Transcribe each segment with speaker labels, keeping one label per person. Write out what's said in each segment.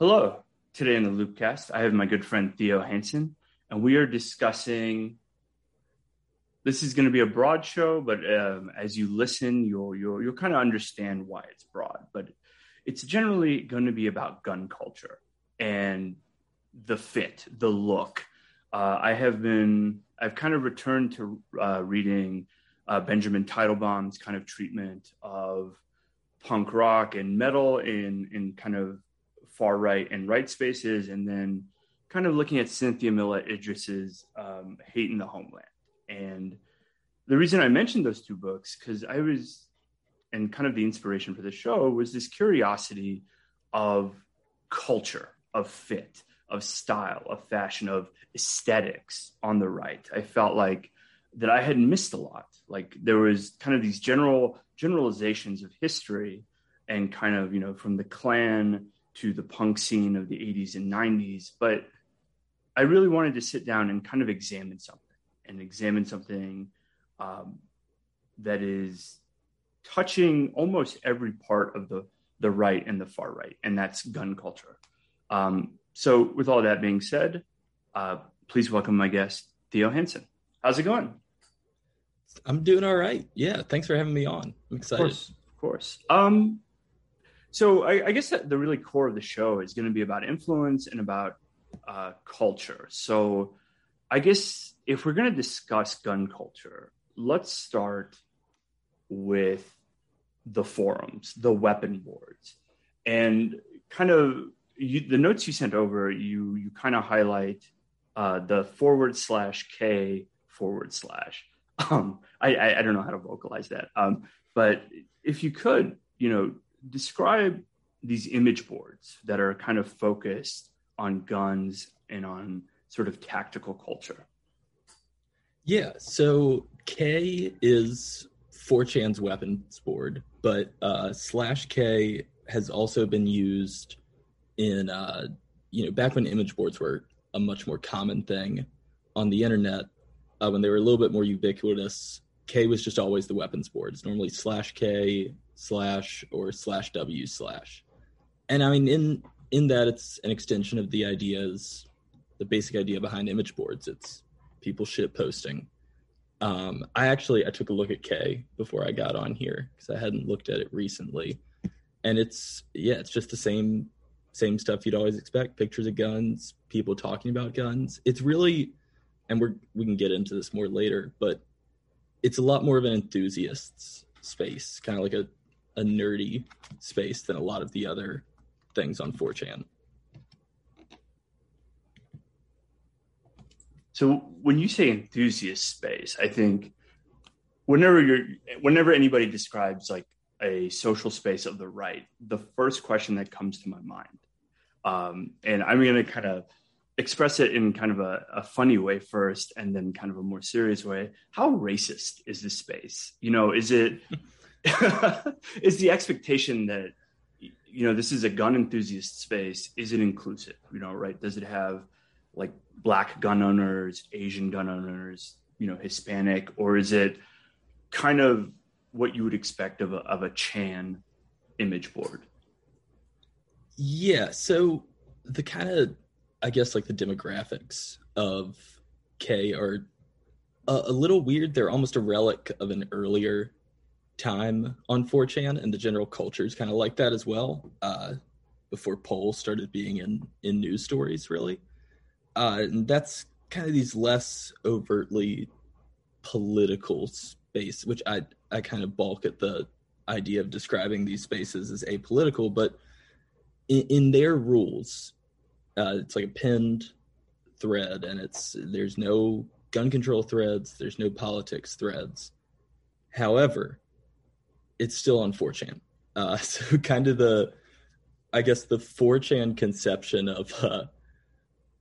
Speaker 1: Hello. Today in the Loopcast, I have my good friend Theo Hansen, and we are discussing. This is going to be a broad show, but um, as you listen, you'll you'll you'll kind of understand why it's broad. But it's generally going to be about gun culture and the fit, the look. Uh, I have been, I've kind of returned to uh, reading uh, Benjamin Teitelbaum's kind of treatment of punk rock and metal in in kind of far right and right spaces, and then kind of looking at Cynthia Miller-Idriss's um, Hate in the Homeland. And the reason I mentioned those two books because I was, and kind of the inspiration for the show was this curiosity of culture, of fit, of style, of fashion, of aesthetics on the right. I felt like that I had missed a lot. Like there was kind of these general generalizations of history and kind of, you know, from the Klan to the punk scene of the 80s and 90s. But I really wanted to sit down and kind of examine something and examine something um, that is touching almost every part of the the right and the far right, and that's gun culture. Um, so, with all that being said, uh, please welcome my guest, Theo Hansen. How's it going?
Speaker 2: I'm doing all right. Yeah, thanks for having me on. I'm excited.
Speaker 1: Of course. Of course. Um, so, I, I guess that the really core of the show is going to be about influence and about uh, culture. So, I guess if we're going to discuss gun culture, let's start with the forums, the weapon boards, and kind of you, the notes you sent over. You you kind of highlight uh, the forward slash K forward slash. Um, I, I, I don't know how to vocalize that, um, but if you could, you know, describe these image boards that are kind of focused on guns and on sort of tactical culture.
Speaker 2: Yeah, so K is 4chan's weapons board, but uh, slash K has also been used in, uh, you know, back when image boards were a much more common thing on the internet, uh, when they were a little bit more ubiquitous, K was just always the weapons boards, normally slash K slash or slash W slash. And I mean, in in that, it's an extension of the ideas, the basic idea behind image boards. It's people shit posting um, I actually I took a look at K before I got on here because I hadn't looked at it recently, and it's yeah, it's just the same same stuff you'd always expect: pictures of guns, people talking about guns. It's really, and we're we can get into this more later, but it's a lot more of an enthusiast's space, kind of like a a nerdy space than a lot of the other things on 4chan.
Speaker 1: So when you say enthusiast space, I think whenever you're whenever anybody describes like a social space of the right, the first question that comes to my mind, um, and I'm going to kind of express it in kind of a, a, funny way first, and then kind of a more serious way. How racist is this space? You know, is it is the expectation that you know this is a gun enthusiast space? Is it inclusive? You know, right? Does it have like black gun owners, Asian gun owners, you know, Hispanic, or is it kind of what you would expect of a, of a Chan image board?
Speaker 2: Yeah. So the kind of, I guess, like the demographics of K are a, a little weird. They're almost a relic of an earlier time on 4chan, and the general culture is kind of like that as well. Uh, before polls started being in in news stories, really uh, and that's kind of these less overtly political space, which I I kind of balk at the idea of describing these spaces as apolitical, but in, in their rules, uh, it's like a pinned thread, and it's there's no gun control threads, there's no politics threads. However, it's still on 4chan. Uh, so kind of the, I guess the 4chan conception of uh,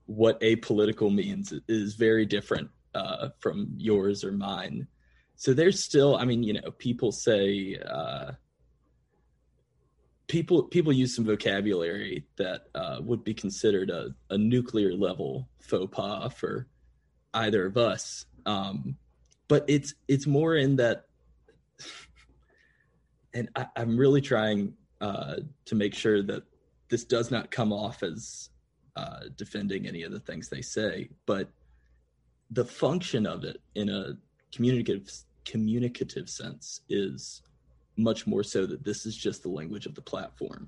Speaker 2: what apolitical means is very different uh, from yours or mine. So there's still, I mean, you know, people say uh, people people use some vocabulary that uh, would be considered a, a nuclear level faux pas for either of us. Um, but it's it's more in that, and I, am really trying uh, to make sure that this does not come off as uh, defending any of the things they say, but the function of it in a communicative communicative sense is much more so that this is just the language of the platform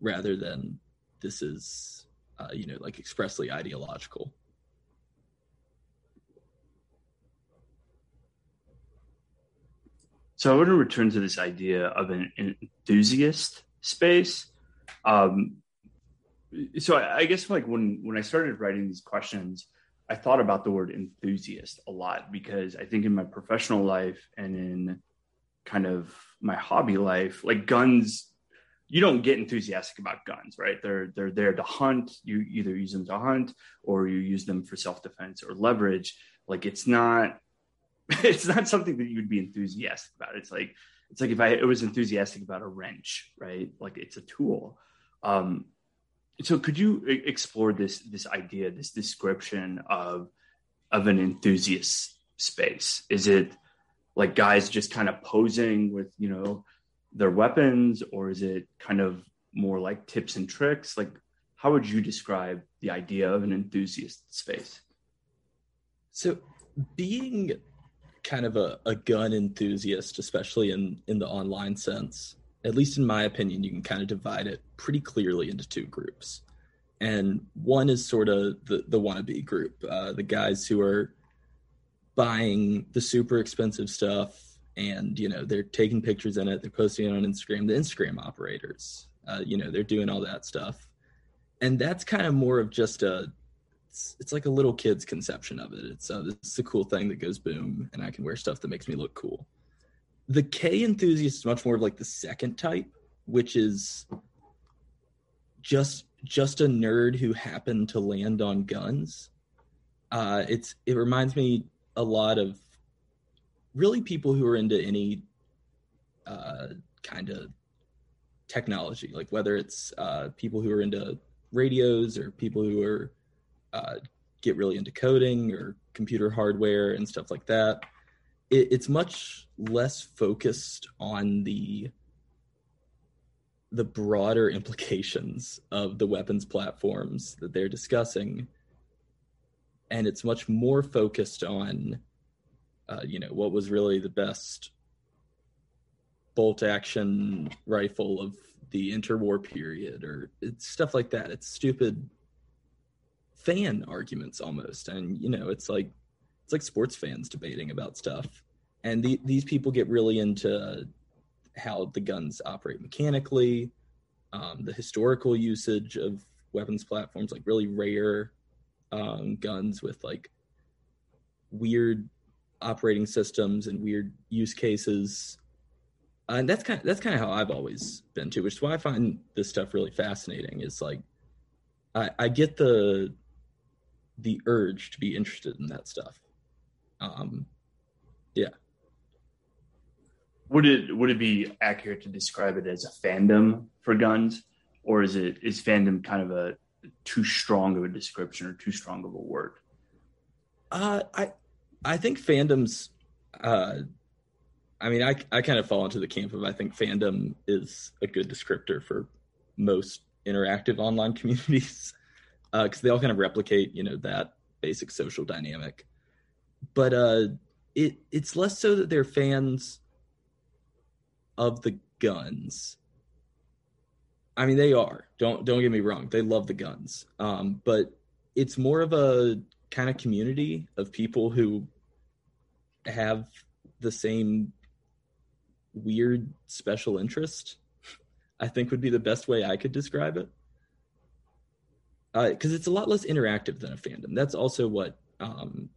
Speaker 2: rather than this is uh, you know like expressly ideological
Speaker 1: so i want to return to this idea of an, enthusiast space um, so I, I guess like when when i started writing these questions I thought about the word enthusiast a lot because I think in my professional life and in kind of my hobby life, like guns, you don't get enthusiastic about guns, right? They're they're there to hunt. You either use them to hunt or you use them for self defense or leverage. Like it's not it's not something that you'd be enthusiastic about. It's like it's like if I was enthusiastic about a wrench, right? Like it's a tool. Um, so could you explore this this idea this description of of an enthusiast space is it like guys just kind of posing with you know their weapons or is it kind of more like tips and tricks like how would you describe the idea of an enthusiast space
Speaker 2: so being kind of a, a gun enthusiast especially in in the online sense at least in my opinion, you can kind of divide it pretty clearly into two groups. And one is sort of the, the wannabe group, uh, the guys who are buying the super expensive stuff and, you know, they're taking pictures in it, they're posting it on Instagram, the Instagram operators, uh, you know, they're doing all that stuff. And that's kind of more of just a, it's, it's like a little kid's conception of it. It's, uh, this is a cool thing that goes boom and I can wear stuff that makes me look cool the K enthusiast is much more of like the second type, which is just just a nerd who happened to land on guns. Uh, it's it reminds me a lot of really people who are into any uh, kind of technology, like whether it's uh, people who are into radios or people who are uh, get really into coding or computer hardware and stuff like that it, it's much less focused on the the broader implications of the weapons platforms that they're discussing. And it's much more focused on uh, you know what was really the best bolt action rifle of the interwar period or it's stuff like that. It's stupid fan arguments almost. And you know it's like it's like sports fans debating about stuff. And the, these people get really into how the guns operate mechanically um, the historical usage of weapons platforms like really rare um, guns with like weird operating systems and weird use cases. Uh, and that's kind of that's kind of how I've always been too, which is why I find this stuff really fascinating. Is like I, I get the the urge to be interested in that stuff, um, yeah.
Speaker 1: Would it would it be accurate to describe it as a fandom for guns, or is it is fandom kind of a too strong of a description or too strong of a word?
Speaker 2: Uh, I I think fandoms. Uh, I mean, I I kind of fall into the camp of I think fandom is a good descriptor for most interactive online communities because uh, they all kind of replicate you know that basic social dynamic. But uh, it it's less so that they're fans of the guns. I mean, they are. Don't don't get me wrong. They love the guns. Um, but it's more of a kind of community of people who have the same weird special interest. I think would be the best way I could describe it. Because uh, it's a lot less interactive than a fandom. That's also what um,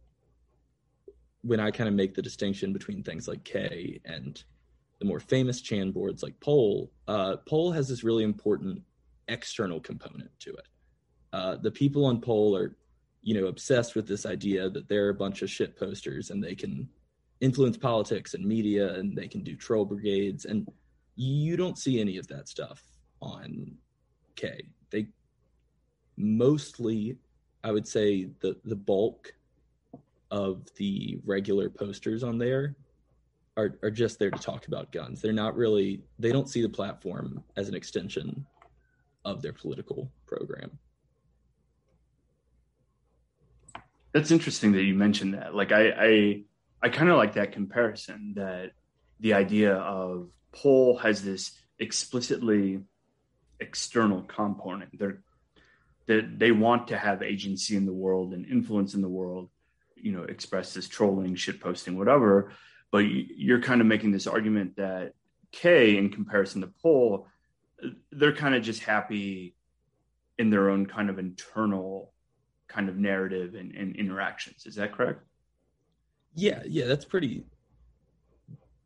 Speaker 2: when I kind of make the distinction between things like K and the more famous Chan boards like Pol, uh, Pol has this really important external component to it. Uh, the people on Pol are, you know, obsessed with this idea that they're a bunch of shit posters and they can influence politics and media and they can do troll brigades. And you don't see any of that stuff on K. They mostly, I would say, the the bulk of the regular posters on there are, are just there to talk about guns. They're not really they don't see the platform as an extension of their political program.
Speaker 1: That's interesting that you mentioned that. Like I I, I kind of like that comparison that the idea of Pol has this explicitly external component. They're that they want to have agency in the world and influence in the world, you know, expressed as trolling, shit posting, whatever. But you're kind of making this argument that K, in comparison to Pol, they're kind of just happy in their own kind of internal kind of narrative and, and interactions. Is that correct?
Speaker 2: Yeah, yeah, that's pretty.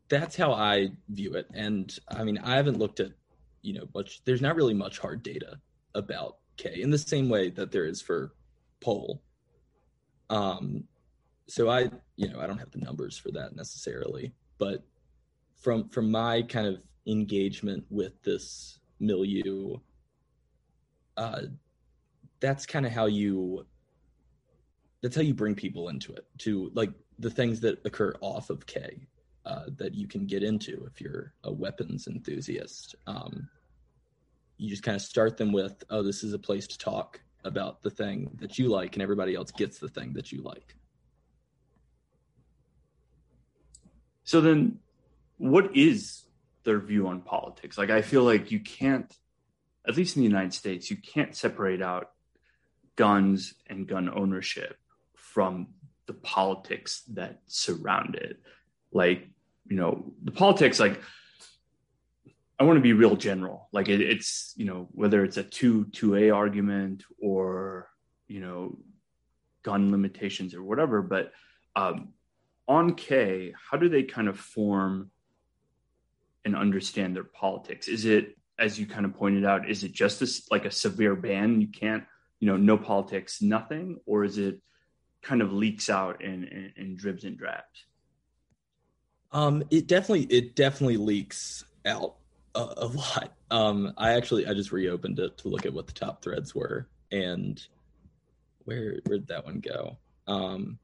Speaker 2: That's how I view it, and I mean, I haven't looked at, you know, much. There's not really much hard data about K in the same way that there is for Pol. Um, so I, you know, I don't have the numbers for that necessarily, but from from my kind of engagement with this milieu, uh, that's kind of how you that's how you bring people into it to like the things that occur off of K uh, that you can get into if you're a weapons enthusiast. Um, you just kind of start them with, oh, this is a place to talk about the thing that you like, and everybody else gets the thing that you like.
Speaker 1: So then, what is their view on politics? Like, I feel like you can't, at least in the United States, you can't separate out guns and gun ownership from the politics that surround it. Like, you know, the politics, like, I want to be real general. Like it, it's, you know, whether it's a two, 2A argument or, you know, gun limitations or whatever, but um, on K, how do they kind of form and understand their politics? Is it, as you kind of pointed out, is it just this, like a severe ban? You can't, you know, no politics, nothing, or is it kind of leaks out and in, in dribs and drabs?
Speaker 2: Um, it definitely, it definitely leaks out a, a lot. Um, I actually, I just reopened it to look at what the top threads were, and where where did that one go? Um,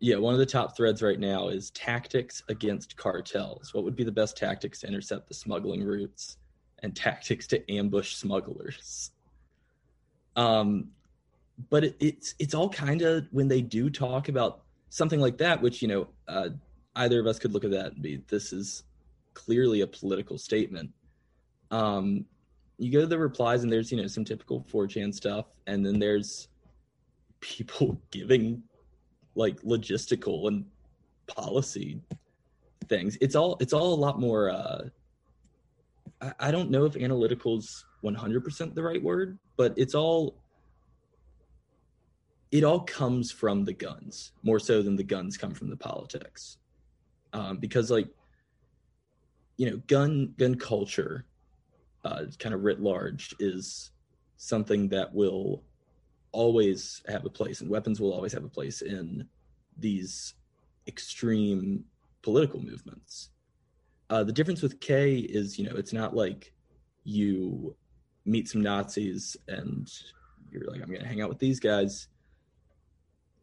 Speaker 2: yeah, one of the top threads right now is tactics against cartels. What would be the best tactics to intercept the smuggling routes and tactics to ambush smugglers? Um, but it, it's it's all kind of when they do talk about something like that, which you know, uh, either of us could look at that and be, this is clearly a political statement. Um, you go to the replies and there's you know some typical 4chan stuff, and then there's people giving like logistical and policy things. It's all it's all a lot more. Uh, I, I don't know if analytical's 100% the right word, but it's all it all comes from the guns more so than the guns come from the politics um, because like you know gun gun culture uh, kind of writ large is something that will always have a place and weapons will always have a place in these extreme political movements. Uh, the difference with k is you know it's not like you meet some nazis and you're like i'm gonna hang out with these guys.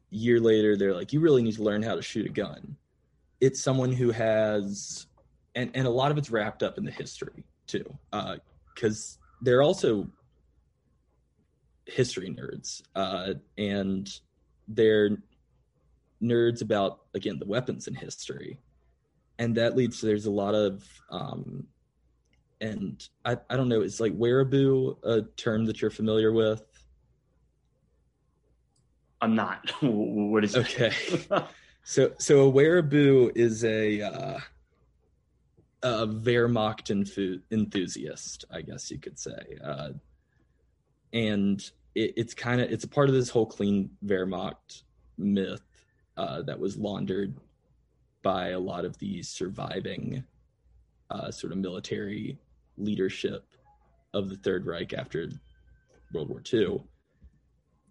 Speaker 2: Year later they're like you really need to learn how to shoot a gun. It's someone who has and and a lot of it's wrapped up in the history too because uh, they're also history nerds uh, and they're nerds about again the weapons in history and that leads to there's a lot of um, and I, I don't know is like wehraboo a term that you're familiar with
Speaker 1: I'm not. what is
Speaker 2: okay? so so a wehraboo is a uh, a Wehrmacht infu- enthusiast, I guess you could say, uh, and it, it's kind of it's a part of this whole clean Wehrmacht myth uh, that was laundered by a lot of the surviving uh, sort of military leadership of the Third Reich after World War II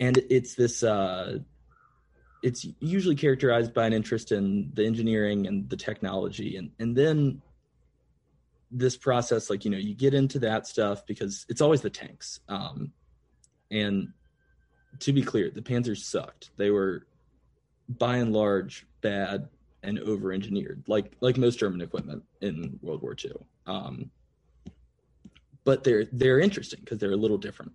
Speaker 2: and it's this uh, it's usually characterized by an interest in the engineering and the technology and and then this process like you know you get into that stuff because it's always the tanks. Um, and to be clear the panzers sucked. They were by and large bad and over engineered like like most german equipment in world war ii um, but they're they're interesting because they're a little different.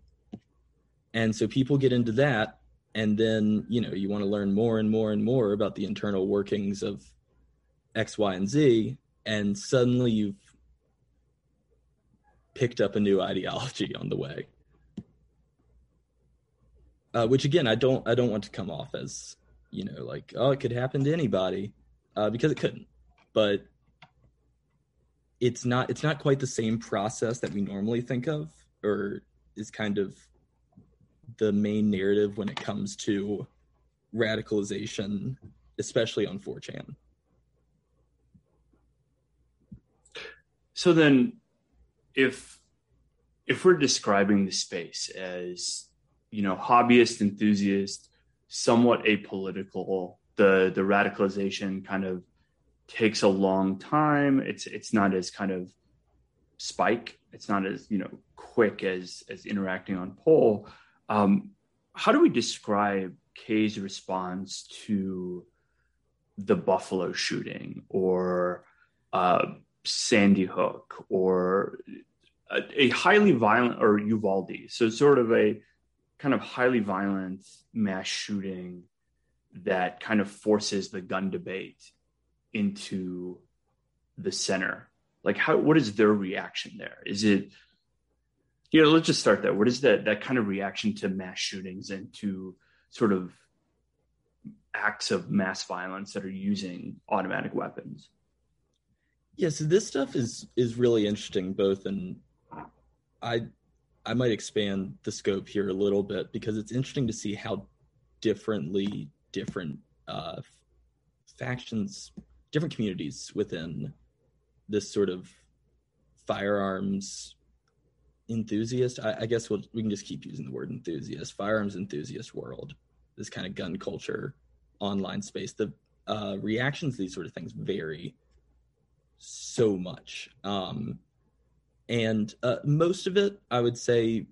Speaker 2: And so people get into that, and then you know you want to learn more and more and more about the internal workings of X, Y, and Z, and suddenly you've picked up a new ideology on the way. Uh, which again, I don't I don't want to come off as you know like oh it could happen to anybody uh, because it couldn't, but it's not it's not quite the same process that we normally think of or is kind of the main narrative when it comes to radicalization, especially on 4chan.
Speaker 1: So then if if we're describing the space as you know hobbyist enthusiast somewhat apolitical the the radicalization kind of takes a long time. It's it's not as kind of spike. It's not as you know quick as as interacting on Pol. Um, how do we describe K's response to the buffalo shooting or uh, sandy hook or a, a highly violent or uvalde. So sort of a kind of highly violent mass shooting that kind of forces the gun debate into the center. Like how what is their reaction there? Is it you know let's just start there. What is that that kind of reaction to mass shootings and to sort of acts of mass violence that are using automatic weapons
Speaker 2: yeah so this stuff is is really interesting both in i i might expand the scope here a little bit because it's interesting to see how differently different uh factions different communities within this sort of firearms enthusiast I, I guess we'll, we can just keep using the word enthusiast firearms enthusiast world this kind of gun culture online space the uh, reactions to these sort of things vary so much um, and uh, most of it i would say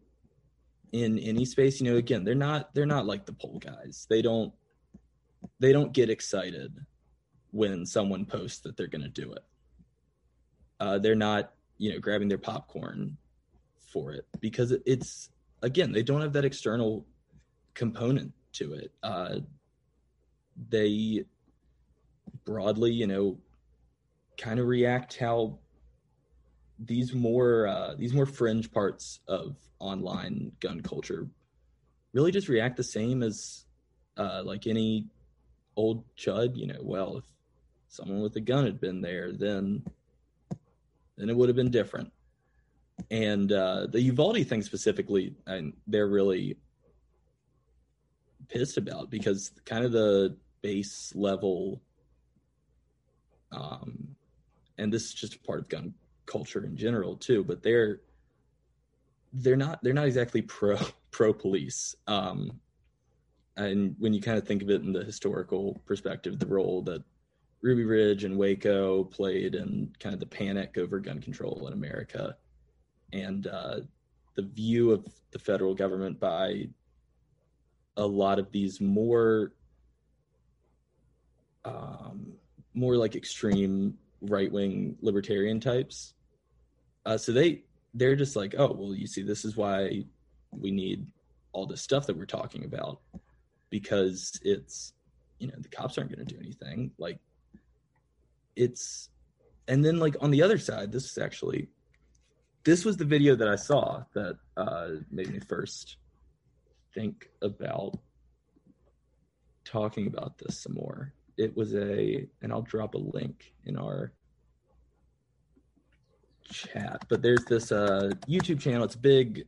Speaker 2: in any space you know again they're not they're not like the Pol guys they don't they don't get excited when someone posts that they're going to do it. Uh, they're not, you know, grabbing their popcorn for it because it's again they don't have that external component to it. Uh, they broadly, you know, kind of react how these more uh, these more fringe parts of online gun culture really just react the same as uh, like any old chud. You know, well, if someone with a gun had been there, then then it would have been different. And uh, the Uvalde thing specifically, and they're really pissed about because kind of the base level, um, and this is just a part of gun culture in general too. But they're they're not they're not exactly pro pro police. Um, and when you kind of think of it in the historical perspective, the role that Ruby Ridge and Waco played in kind of the panic over gun control in America, and uh, the view of the federal government by a lot of these more um, more like extreme right wing libertarian types. Uh, so they they're just like, oh well, you see, this is why we need all this stuff that we're talking about because it's you know the cops aren't going to do anything like it's and then like on the other side this is actually this was the video that i saw that uh made me first think about talking about this some more it was a and i'll drop a link in our chat but there's this uh youtube channel it's big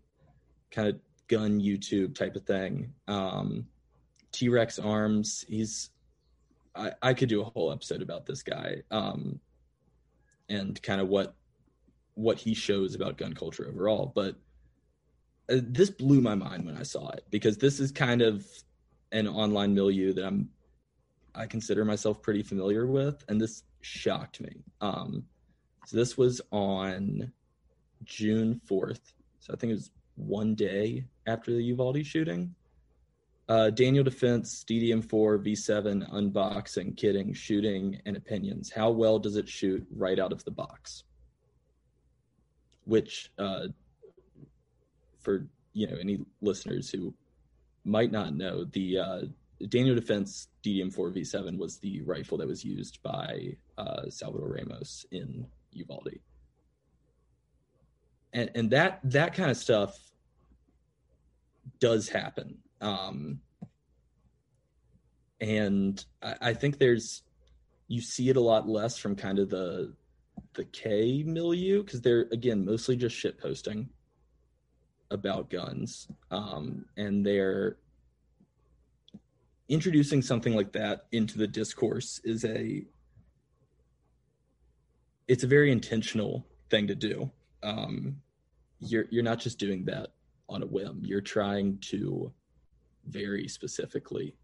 Speaker 2: kind of gun youtube type of thing um t-rex arms he's I, I could do a whole episode about this guy um, and kind of what what he shows about gun culture overall. But uh, this blew my mind when I saw it because this is kind of an online milieu that I'm I consider myself pretty familiar with, and this shocked me. Um, so this was on June fourth, so I think it was one day after the Uvalde shooting. Uh, Daniel Defense, DDM4, V7, unboxing, kidding, shooting, and opinions. How well does it shoot right out of the box? Which uh, for you know any listeners who might not know, the uh, Daniel Defense DDM4 V7 was the rifle that was used by uh, Salvador Ramos in Uvalde, and and that that kind of stuff does happen. Um, and I, I think there's you see it a lot less from kind of the the K milieu because they're again mostly just shit posting about guns, um, and they're introducing something like that into the discourse is a it's a very intentional thing to do. Um, you're you're not just doing that on a whim. You're trying to very specifically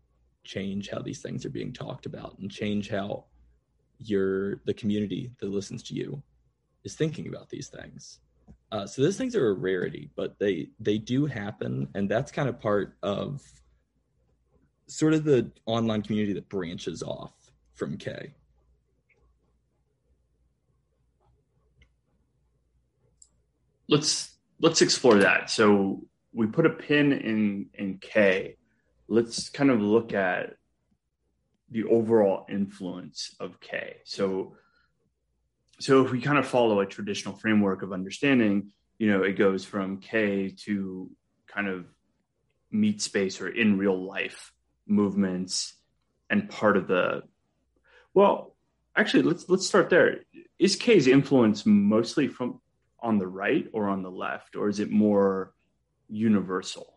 Speaker 2: change how these things are being talked about and change how your the community that listens to you is thinking about these things. Uh, so those things are a rarity, but they they do happen, and that's kind of part of sort of the online community that branches off from K.
Speaker 1: Let's let's explore that. So we put a pin in in K. Let's kind of look at the overall influence of K. So so if we kind of follow a traditional framework of understanding, you know, it goes from K to kind of meet space or in real life movements and part of the well actually let's let's start there. Is k's influence mostly from on the right or on the left or is it more universal?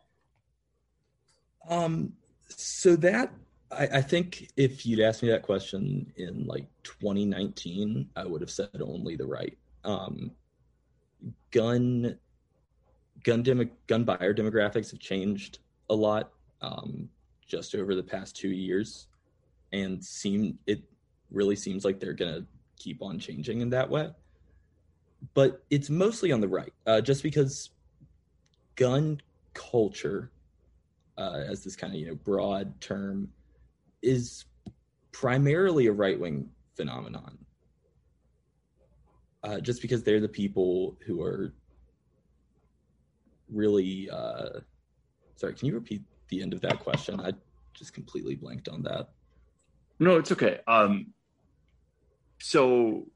Speaker 2: Um so that I, I think if you'd asked me that question in like 2019 i would have said only the right. Um gun gun demo, gun buyer demographics have changed a lot. Um just over the past two years and seem it really seems like they're gonna keep on changing in that way. But it's mostly on the right uh, just because gun culture uh, as this kind of you know broad term is primarily a right-wing phenomenon. Uh, just because they're the people who are really uh, sorry can you repeat the end of that question. I just completely blanked on that.
Speaker 1: No, it's okay. Um, so,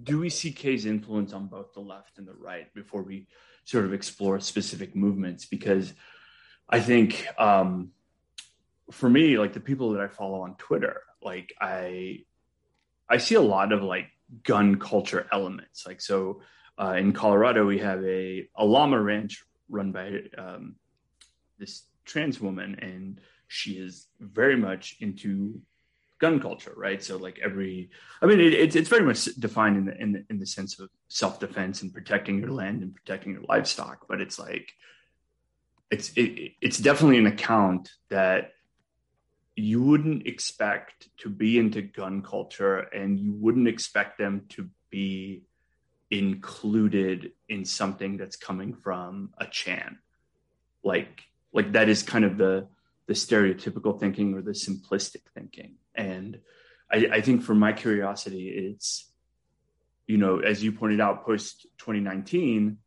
Speaker 1: do we see K's influence on both the left and the right before we sort of explore specific movements? Because I think um, for me, like the people that I follow on Twitter, like I, I see a lot of like gun culture elements. Like so, uh, in Colorado, we have a a llama ranch run by um, this trans woman and she is very much into gun culture right? So like every i mean it, it's, it's very much defined in the, in the in the sense of self-defense and protecting your land and protecting your livestock but it's like it's it, it's definitely an account that you wouldn't expect to be into gun culture and you wouldn't expect them to be included in something that's coming from a chan. Like like that is kind of the the stereotypical thinking or the simplistic thinking. And I, I think for my curiosity it's you know as you pointed out post 2019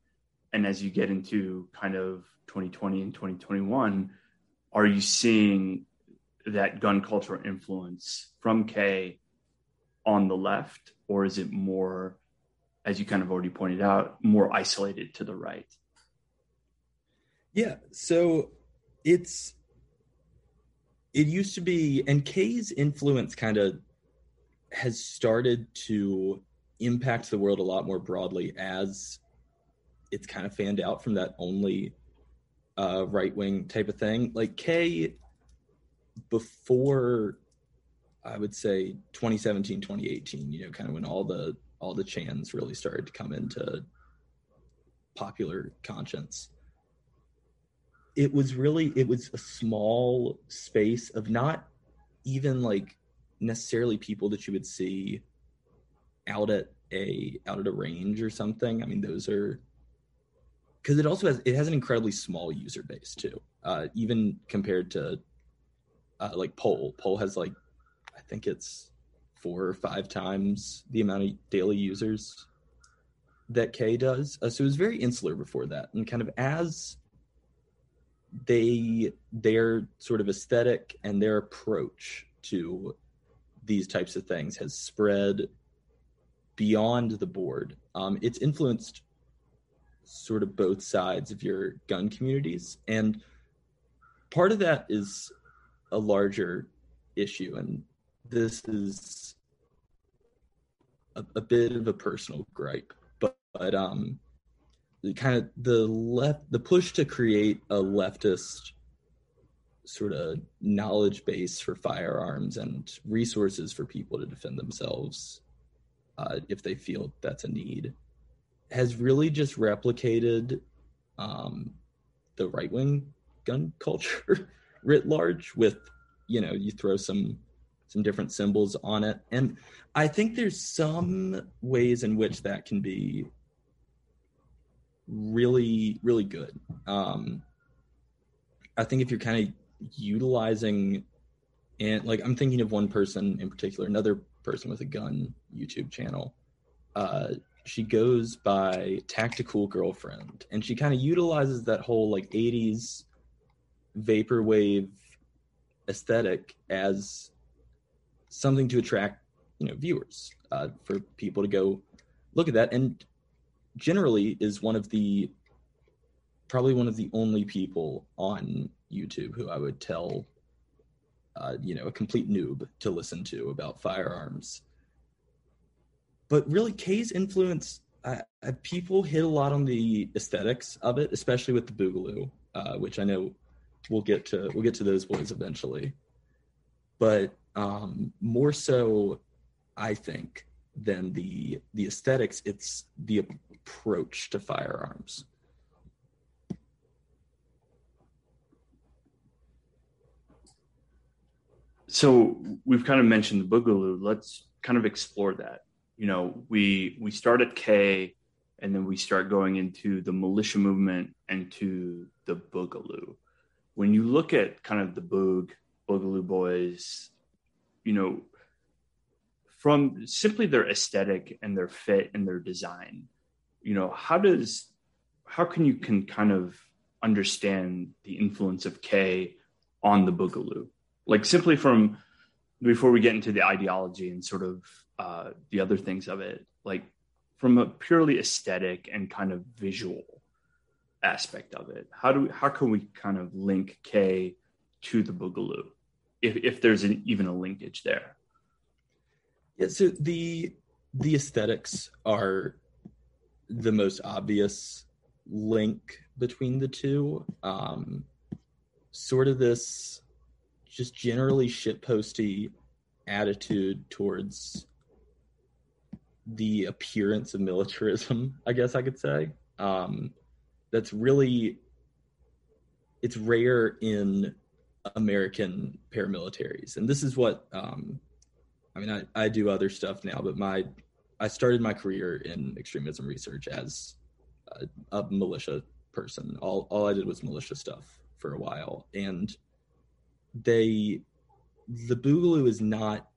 Speaker 1: and as you get into kind of 2020 and 2021 are you seeing that gun culture influence from k on the left or is it more as you kind of already pointed out more isolated to the right
Speaker 2: yeah, so it's it used to be and K's influence kind of has started to impact the world a lot more broadly as it's kind of fanned out from that only uh, right wing type of thing. Like K before I would say 2017, 2018, you know, kind of when all the all the chans really started to come into popular conscience it was really it was a small space of not even like necessarily people that you would see out at a out at a range or something. I mean, those are because it also has it has an incredibly small user base too. Uh, even compared to uh, like Pol, Pol has like I think it's four or five times the amount of daily users that K does. Uh, so it was very insular before that, and kind of as they their sort of aesthetic and their approach to these types of things has spread beyond the board. Um, it's influenced sort of both sides of your gun communities, and part of that is a larger issue, and this is a, a bit of a personal gripe, but, but um, kind of the left the push to create a leftist sort of knowledge base for firearms and resources for people to defend themselves uh, if they feel that's a need has really just replicated um, the right wing gun culture writ large with you know you throw some some different symbols on it. And i think there's some ways in which that can be really really good. Um i think if you're kind of utilizing and like i'm thinking of one person in particular another person with a gun youtube channel. Uh she goes by tactical girlfriend and she kind of utilizes that whole like 80s vaporwave aesthetic as something to attract you know viewers uh, for people to go look at that. And generally is one of the probably one of the only people on YouTube who I would tell, uh, you know, a complete noob to listen to about firearms. But really, K's influence, uh, people hit a lot on the aesthetics of it, especially with the Boogaloo, uh, which I know we'll get to. We'll get to those boys eventually. But um, more so, I think, than the the aesthetics, it's the approach to firearms.
Speaker 1: So we've kind of mentioned the boogaloo. Let's kind of explore that. You know, we we start at K, and then we start going into the militia movement and to the boogaloo. When you look at kind of the boog boogaloo boys, you know, from simply their aesthetic and their fit and their design, you know, how does how can you can kind of understand the influence of K on the boogaloo? like simply from before we get into the ideology and sort of uh, the other things of it, like from a purely aesthetic and kind of visual aspect of it, how do we, how can we kind of link K to the Boogaloo, if if there's an, even a linkage there?
Speaker 2: Yeah, so the the aesthetics are the most obvious link between the two. Um, sort of this just generally shitposty attitude towards the appearance of militarism, I guess I could say. Um, that's really it's rare in American paramilitaries, and this is what um, I mean. I, I do other stuff now, but my I started my career in extremism research as a, a militia person. All all I did was militia stuff for a while, and they the boogaloo is not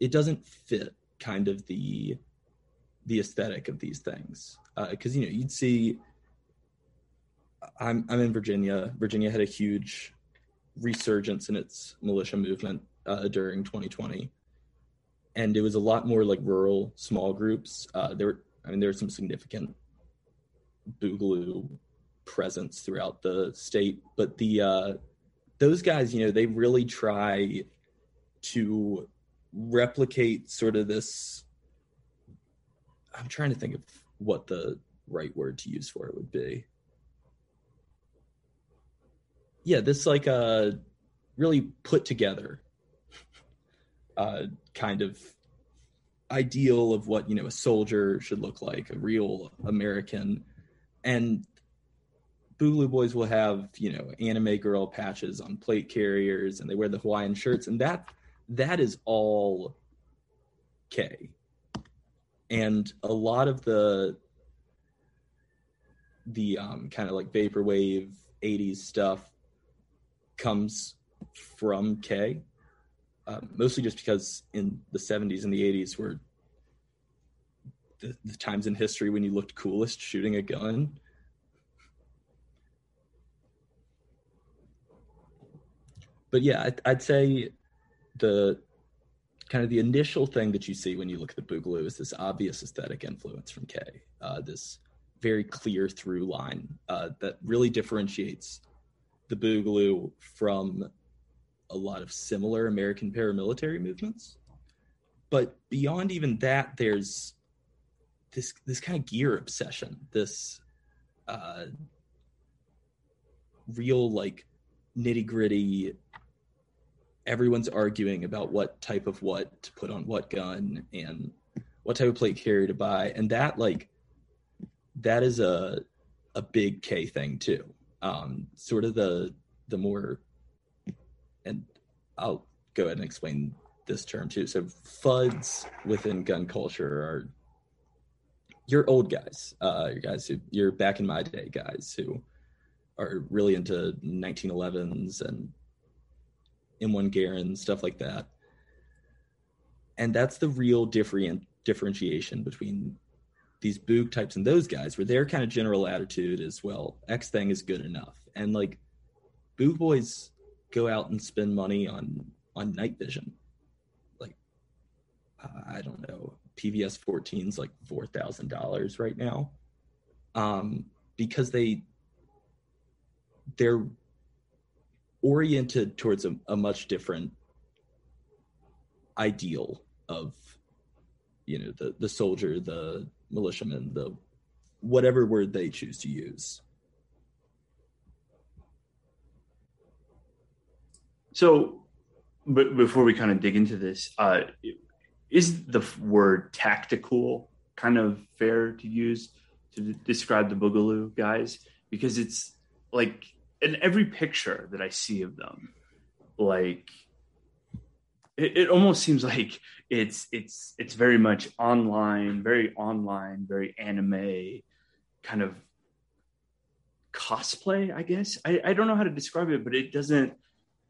Speaker 2: it doesn't fit kind of the the aesthetic of these things because uh, you know you'd see I'm I'm in Virginia. Virginia had a huge resurgence in its militia movement uh, during 2020, and it was a lot more like rural, small groups. Uh, there, were, I mean, there was some significant boogaloo presence throughout the state, but the uh, those guys, you know, they really try to replicate sort of this. I'm trying to think of what the right word to use for it would be. Yeah, this like a uh, really put together uh, kind of ideal of what you know a soldier should look like, a real American, and Boogaloo Boys will have, you know, anime girl patches on plate carriers and they wear the Hawaiian shirts and that that is all K. And a lot of the the um, kind of like vaporwave 80s stuff comes from K. Uh, mostly just because in the 70s and the 80s were the, the times in history when you looked coolest shooting a gun. But yeah, I'd, I'd say the kind of the initial thing that you see when you look at the Boogaloo is this obvious aesthetic influence from K. Uh, this very clear through line uh, that really differentiates the Boogaloo from a lot of similar American paramilitary movements. But beyond even that, there's this this kind of gear obsession, this uh, real like nitty gritty. Everyone's arguing about what type of what to put on what gun and what type of plate carrier to buy, and that like that is a a big K thing too. Um, sort of the the more, I'll go ahead and explain this term too. So Fudds within gun culture are your old guys, uh, your guys who you're back in my day guys who are really into 1911s and M1 Garand stuff like that. And that's the real different differentiation between these boog types and those guys, where their kind of general attitude is, well, X thing is good enough. And like boog boys go out and spend money on on night vision. Like I don't know, PVS 14's like four thousand dollars right now, um, because they they're oriented towards a, a much different ideal of you know the the soldier the militiaman the whatever word they choose to use
Speaker 1: so but before we kind of dig into this uh is the word tactical kind of fair to use to describe the boogaloo guys? Because it's like in every picture that i see of them like it, it almost seems like it's it's it's very much online very online very anime kind of cosplay i guess? I, I don't know how to describe it but it doesn't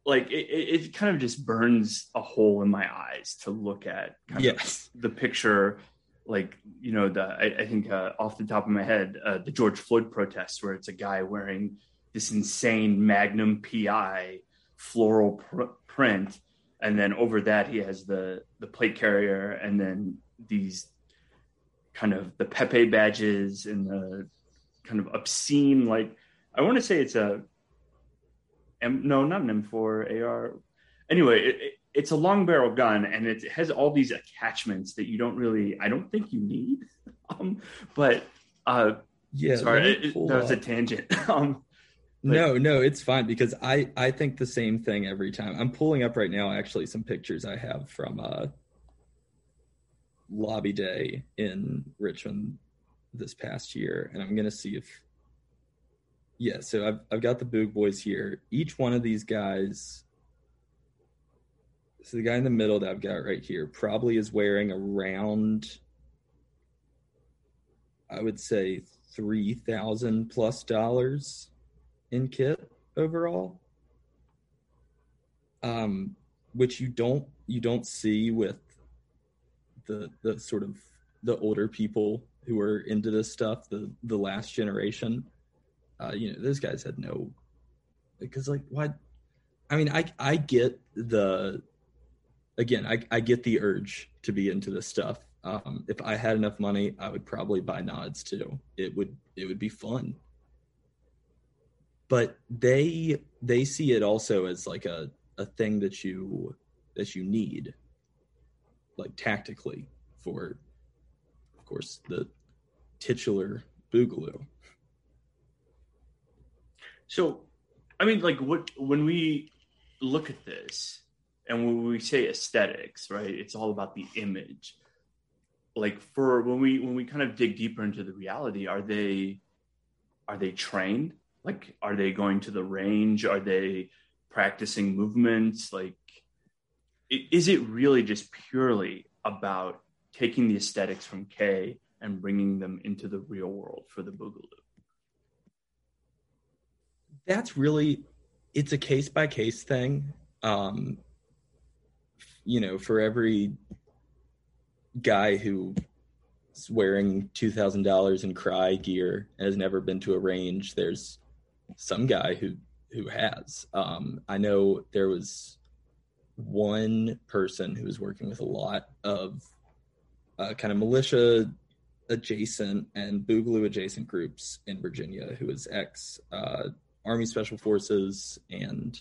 Speaker 1: like it, it kind of just burns a hole in my eyes to look at
Speaker 2: yes.
Speaker 1: the picture. Like you know the i, I think uh, off the top of my head uh, the george floyd protests where it's a guy wearing this insane magnum pi floral pr- print. And then over that he has the the plate carrier and then these kind of the pepe badges and the kind of obscene like i want to say it's a M, no, not an M4 AR. Anyway, it, it, it's a long barrel gun and it has all these attachments that you don't really, I don't think you need. um, but uh,
Speaker 2: yeah,
Speaker 1: sorry, it, that was a tangent. um,
Speaker 2: but, no, no, it's fine because I I think the same thing every time. I'm pulling up right now actually some pictures I have from uh, lobby day in Richmond this past year, and I'm gonna see if yeah, so I've I've got the Boog Boys here. Each one of these guys. So the guy in the middle that I've got right here probably is wearing around, I would say, three thousand plus dollars in kit overall. Um, which you don't you don't see with the the sort of the older people who are into this stuff, the the last generation uh, you know, those guys had no because like what I mean, I I get the again, I I get the urge to be into this stuff. Um, if I had enough money, I would probably buy nods too. It would it would be fun. But they they see it also as like a a thing that you that you need like tactically for of course the titular boogaloo
Speaker 1: so, I mean, like, what when we look at this and when we say aesthetics, right? It's all about the image. Like, for when we when we kind of dig deeper into the reality, are they are they trained? Like, are they going to the range? Are they practicing movements? Like, is it really just purely about taking the aesthetics from K and bringing them into the real world for the Boogaloo?
Speaker 2: That's really it's a case by case thing. Um, you know, for every guy who is wearing two thousand dollars in Crye gear and has never been to a range. There's some guy who who has. Um, I know there was one person who was working with a lot of uh, kind of militia adjacent and Boogaloo adjacent groups in Virginia who was ex uh, Army Special Forces. And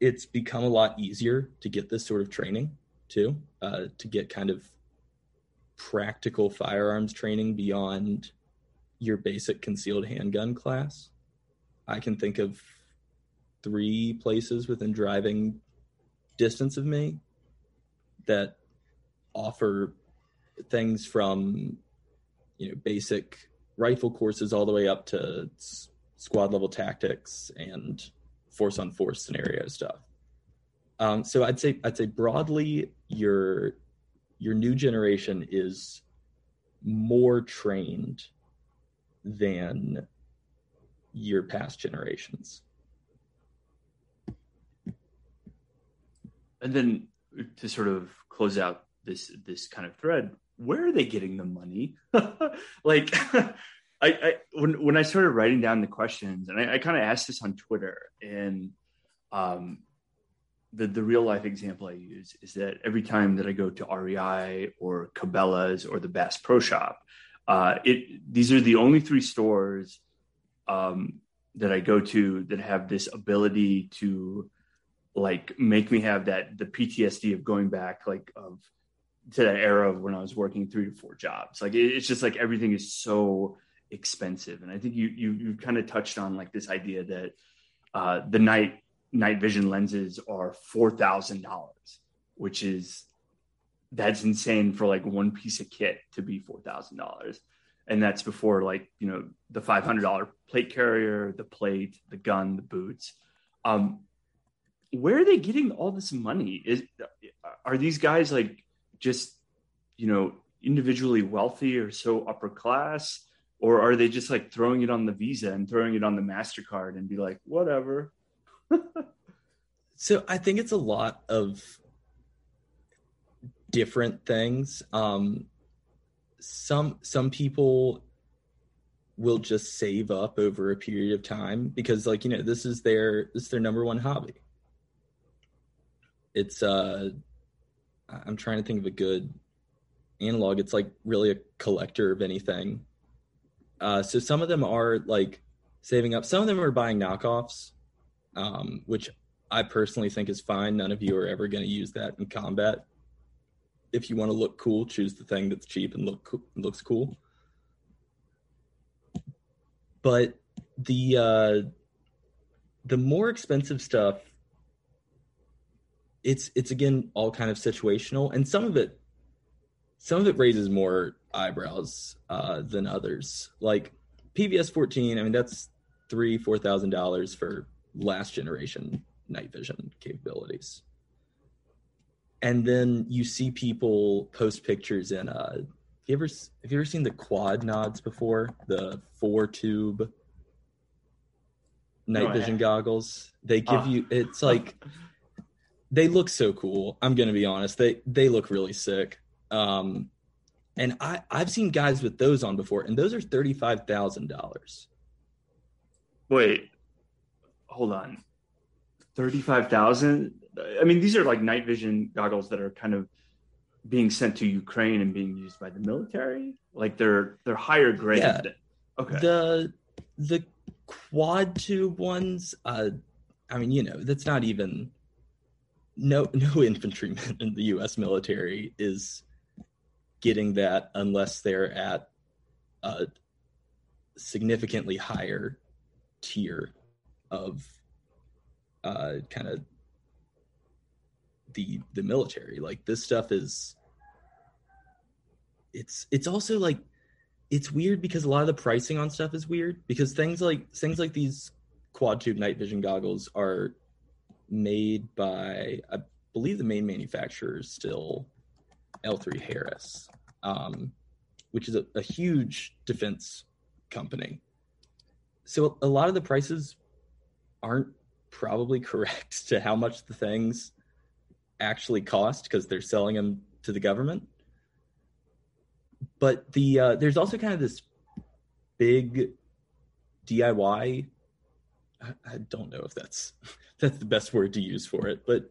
Speaker 2: it's become a lot easier to get this sort of training too, uh, to get kind of practical firearms training beyond your basic concealed handgun class. I can think of three places within driving distance of me that offer things from you know basic rifle courses all the way up to squad level tactics and force on force scenario stuff. Um, so I'd say I'd say broadly your your new generation is more trained than your past generations.
Speaker 1: And then to sort of close out this this kind of thread, where are they getting the money? like I, I, when when I started writing down the questions, and I, I kind of asked this on Twitter, and um, the the real life example I use is that every time that I go to REI or Cabela's or the Bass Pro Shop, uh, it these are the only three stores um, that I go to that have this ability to like make me have that the PTSD of going back like of to that era of when I was working three to four jobs. Like it, it's just like everything is so expensive, and I think you you you kind of touched on like this idea that uh, the night night vision lenses are four thousand dollars, which is that's insane for like one piece of kit to be four thousand dollars and that's before like you know the five hundred dollar plate carrier, the plate, the gun, the boots. Um, where are they getting all this money? Is are these guys like just you know individually wealthy or so upper class, or are they just like throwing it on the Visa and throwing it on the Mastercard and be like whatever?
Speaker 2: so I think it's a lot of different things. Um, some some people will just save up over a period of time because like you know this is their this is their number one hobby it's uh i'm trying to think of a good analog it's like really a collector of anything uh so some of them are like saving up. Some of them are buying knockoffs um which i personally think is fine. None of you are ever going to use that in combat. If you want to look cool, choose the thing that's cheap and look looks cool. But the uh, the more expensive stuff, it's it's again all kind of situational, and some of it some of it raises more eyebrows uh, than others. Like PVS 14, I mean that's three four thousand dollars for last generation night vision capabilities. And then you see people post pictures in uh have you ever have you ever seen the quad nods before? The four tube night vision goggles? They give uh. you it's like they look so cool. I'm gonna be honest they they look really sick um and i i've seen guys with those on before and those are $35000
Speaker 1: wait hold on 35000 I mean, these are like night vision goggles that are kind of being sent to Ukraine and being used by the military. Like they're they're higher grade.
Speaker 2: Yeah. Okay. The the quad tube ones, uh, I mean, you know, that's not even no no infantryman in the U.S. military is getting that unless they're at a significantly higher tier of uh, kind of the the military. Like this stuff is it's it's also like it's weird because a lot of the pricing on stuff is weird because things like things like these quad tube night vision goggles are made by I believe the main manufacturer is still L3 Harris, um, which is a, a huge defense company. So a lot of the prices aren't probably correct to how much the things actually cost because they're selling them to the government. but the uh, there's also kind of this big DIY. I, I don't know if that's that's the best word to use for it, but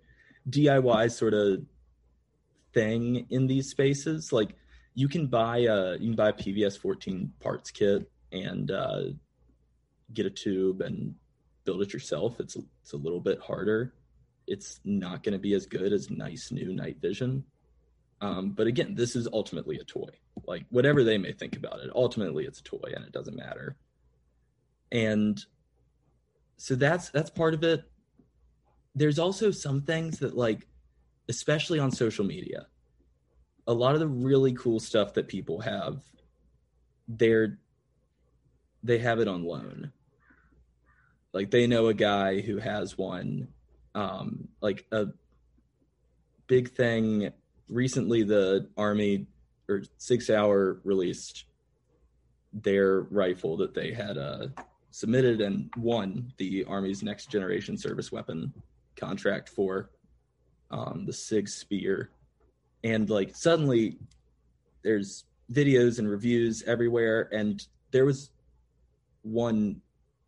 Speaker 2: DIY sort of thing in these spaces. Like you can buy a you can buy a PVS 14 parts kit and uh, get a tube and build it yourself. It's it's a little bit harder. It's not going to be as good as nice new night vision. Um, but again, this is ultimately a toy. Like whatever they may think about it, ultimately it's a toy and it doesn't matter. And so that's that's part of it. There's also some things that like especially on social media. A lot of the really cool stuff that people have they're they have it on loan. Like they know a guy who has one um like a big thing recently the army or SIG Sauer released their rifle that they had uh, submitted and won the army's next generation service weapon contract for um, the sig spear. And like suddenly there's videos and reviews everywhere. And there was one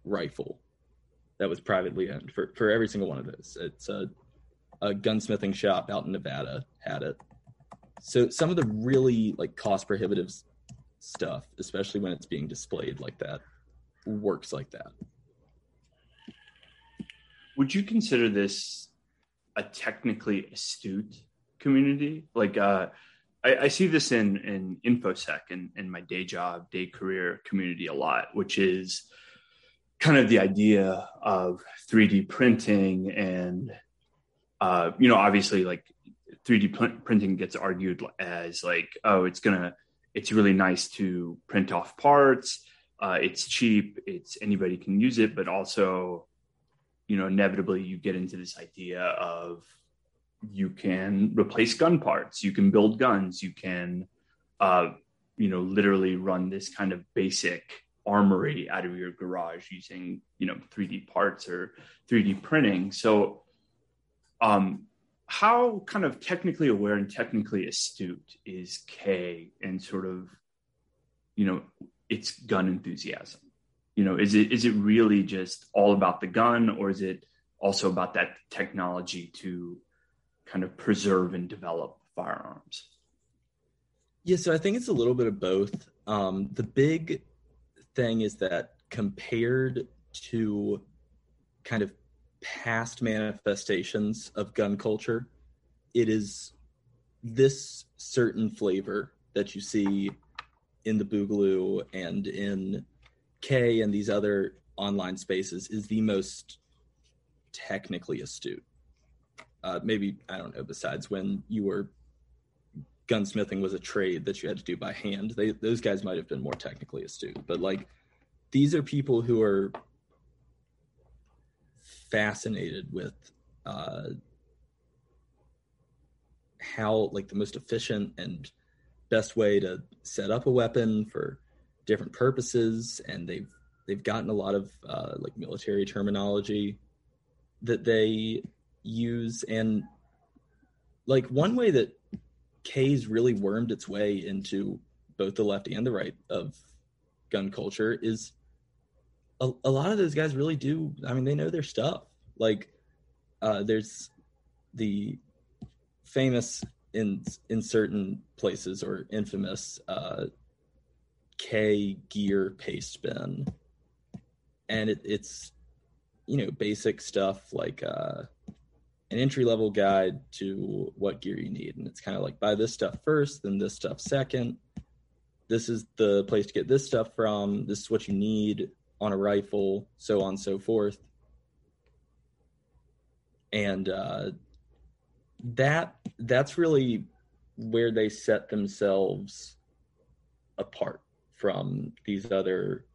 Speaker 2: rifle that was privately owned for, for every single one of those. It's a, a gunsmithing shop out in nevada had it. So some of the really like cost prohibitive stuff especially when it's being displayed like that works like that.
Speaker 1: Would you consider this a technically astute community like uh I, I see this in in infosec and in, in my day job day career community a lot which is kind of the idea of 3d printing and uh, you know obviously like 3D pr- printing gets argued as like, oh, it's gonna, it's really nice to print off parts. Uh, it's cheap. It's anybody can use it, but also, you know, inevitably you get into this idea of you can replace gun parts, you can build guns, you can, uh, you know, literally run this kind of basic armory out of your garage using, you know, 3D parts or 3D printing. So, um, how kind of technically aware and technically astute is K and sort of, you know, its gun enthusiasm? You know, is it is it really just all about the gun, or is it also about that technology to kind of preserve and develop firearms?
Speaker 2: Yeah, so I think it's a little bit of both. Um, the big thing is that compared to kind of past manifestations of gun culture. It is this certain flavor that you see in the Boogaloo and in K and these other online spaces is the most technically astute. Uh, maybe I don't know. Besides when you were gunsmithing was a trade that you had to do by hand, they those guys might have been more technically astute. But like these are people who are fascinated with uh, how like the most efficient and best way to set up a weapon for different purposes and they've they've gotten a lot of uh, like military terminology that they use and like one way that K's really wormed its way into both the left and the right of gun culture is a, a lot of those guys really do. I mean, they know their stuff. Like, uh, there's the famous in in certain places or infamous uh, K gear paste bin, and it, it's you know basic stuff like uh, an entry level guide to what gear you need, and it's kind of like buy this stuff first, then this stuff second. This is the place to get this stuff from. This is what you need on a rifle, so on and so forth. And uh, that that's really where they set themselves apart from these other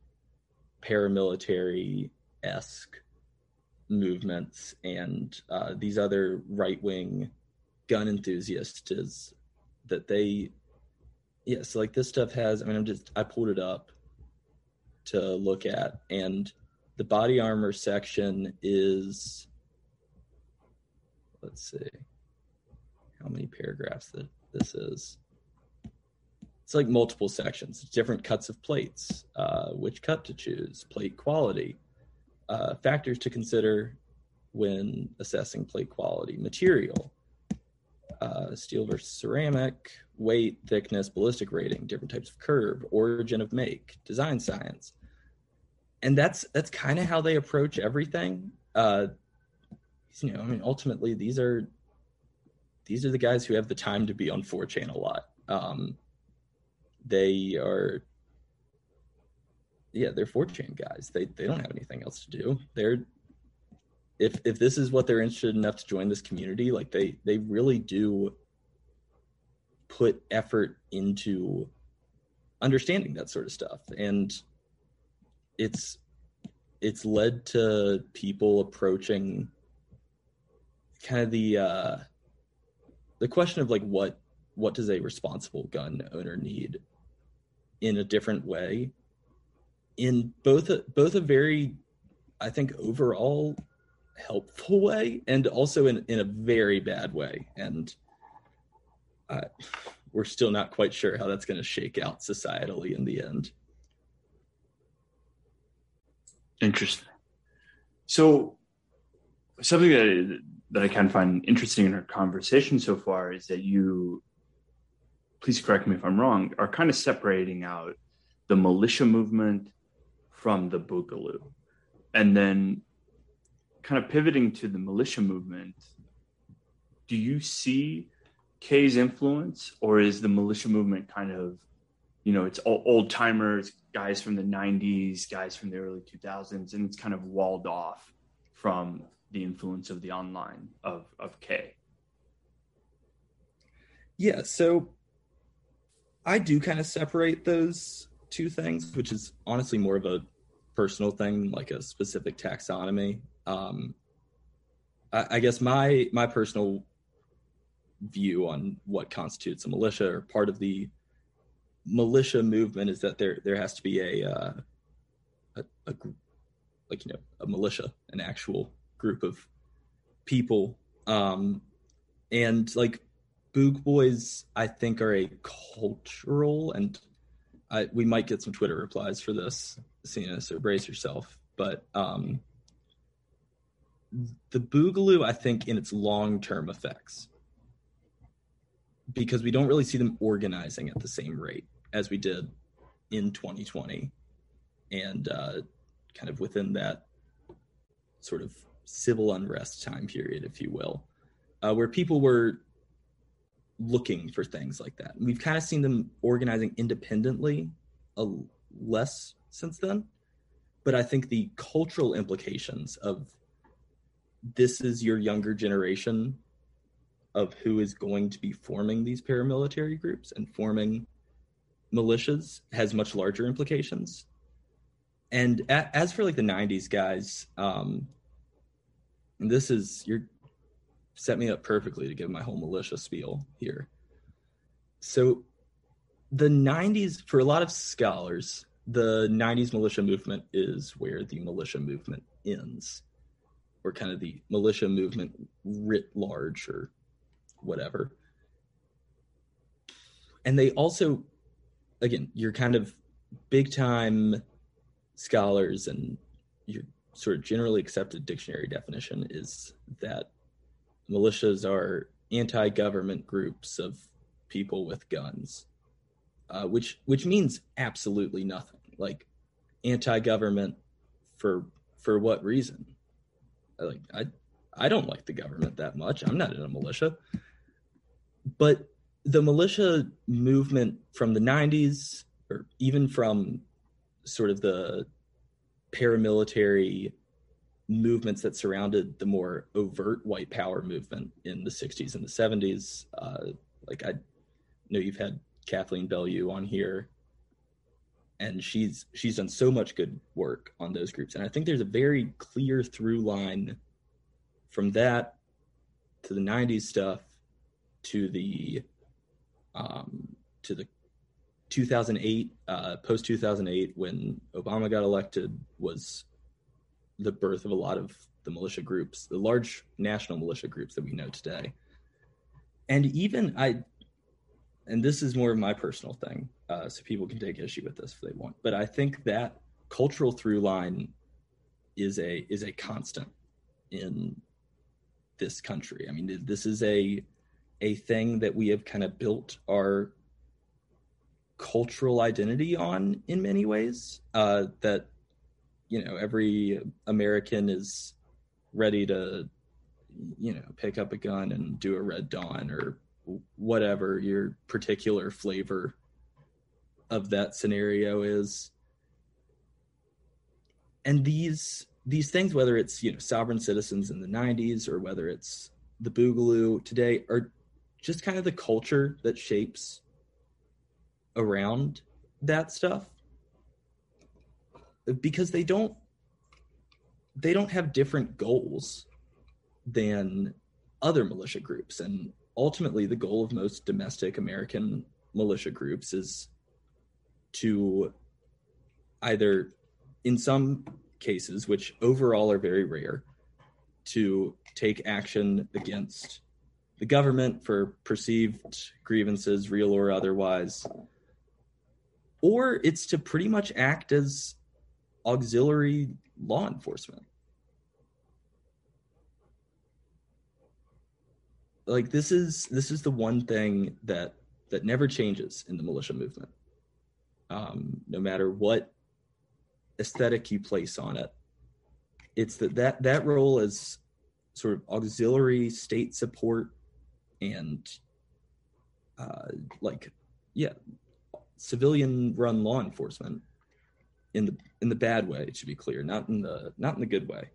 Speaker 2: paramilitary esque movements and uh, these other right wing gun enthusiasts is that they yes yeah, so like this stuff has i mean i'm just i pulled it up to look at. And the body armor section is, let's see, how many paragraphs that this is. It's like multiple sections, different cuts of plates, uh, which cut to choose, plate quality, uh, factors to consider when assessing plate quality, material, uh, steel versus ceramic, weight, thickness, ballistic rating, different types of curve, origin of make, design science, and that's that's kind of how they approach everything. Uh, you know, I mean, ultimately, these are these are the guys who have the time to be on 4chan a lot. Um, they are yeah they're 4chan guys. They they don't have anything else to do. They're if if this is what they're interested enough to join this community like they they really do put effort into understanding that sort of stuff. And it's it's led to people approaching kind of the uh the question of like what what does a responsible gun owner need in a different way. In both a, both a very i think overall helpful way and also in, in a very bad way. And uh, we're still not quite sure how that's going to shake out societally in the end.
Speaker 1: Interesting. So something that that i of find interesting in our conversation so far is that you please correct me if I'm wrong, are kind of separating out the militia movement from the Boogaloo. And then kind of pivoting to the militia movement, do you see K's influence or is the militia movement kind of, you know, it's old timers, guys from the 90s, guys from the early 2000s, and it's kind of walled off from the influence of the online of, of K?
Speaker 2: Yeah, so I do kind of separate those two things, which is honestly more of a personal thing, like a specific taxonomy. Um, I, I guess my my personal view on what constitutes a militia or part of the militia movement is that there there has to be a, uh, a, a like you know a militia, an actual group of people, um, and like Boog Boys, I think, are a cultural, and I, we might get some Twitter replies for this, Sina, so brace yourself. But um, the Boogaloo, I think, in its long term effects, because we don't really see them organizing at the same rate as we did in 2020, and uh, kind of within that sort of civil unrest time period, if you will, uh, where people were looking for things like that. we've kind of seen them organizing independently a less since then. But I think the cultural implications of this is your younger generation of who is going to be forming these paramilitary groups and forming militias has much larger implications. And as for like the 90s guys, um, this is you're set me up perfectly to give my whole militia spiel here. So, the 90s, for a lot of scholars, the 90s militia movement is where the militia movement ends, or kind of the militia movement writ large, or whatever. And they also, again, you're kind of big time scholars, and your sort of generally accepted dictionary definition is that militias are anti-government groups of people with guns, uh, which which means absolutely nothing. Like anti-government for for what reason? Like I I don't like the government that much. I'm not in a militia, but the militia movement from the 90s or even from sort of the paramilitary movements that surrounded the more overt white power movement in the 60s and the 70s. Uh, like I know you've had Kathleen Belew on here, and she's she's done so much good work on those groups. And I think there's a very clear through line from that to the 90s stuff to the um, to the 2008 uh, post 2008 when Obama got elected was the birth of a lot of the militia groups, the large national militia groups that we know today. And even I, and this is more of my personal thing, uh, so people can take issue with this if they want. But I think that cultural through line is a is a constant in this country. I mean, this is a a thing that we have kind of built our cultural identity on in many ways. Uh, that you know, every American is ready to you know pick up a gun and do a red dawn or whatever your particular flavor of that scenario is. And these these things whether it's you know sovereign citizens in the 90s or whether it's the boogaloo today are just kind of the culture that shapes around that stuff because they don't they don't have different goals than other militia groups. And ultimately the goal of most domestic american militia groups is to either in some cases which overall are very rare to take action against the government for perceived grievances real or otherwise or it's to pretty much act as auxiliary law enforcement. Like this is this is the one thing that that never changes in the militia movement. Um, no matter what aesthetic you place on it it's that that that role is sort of auxiliary state support and uh, like yeah civilian run law enforcement in the in the bad way it should be clear not in the not in the good way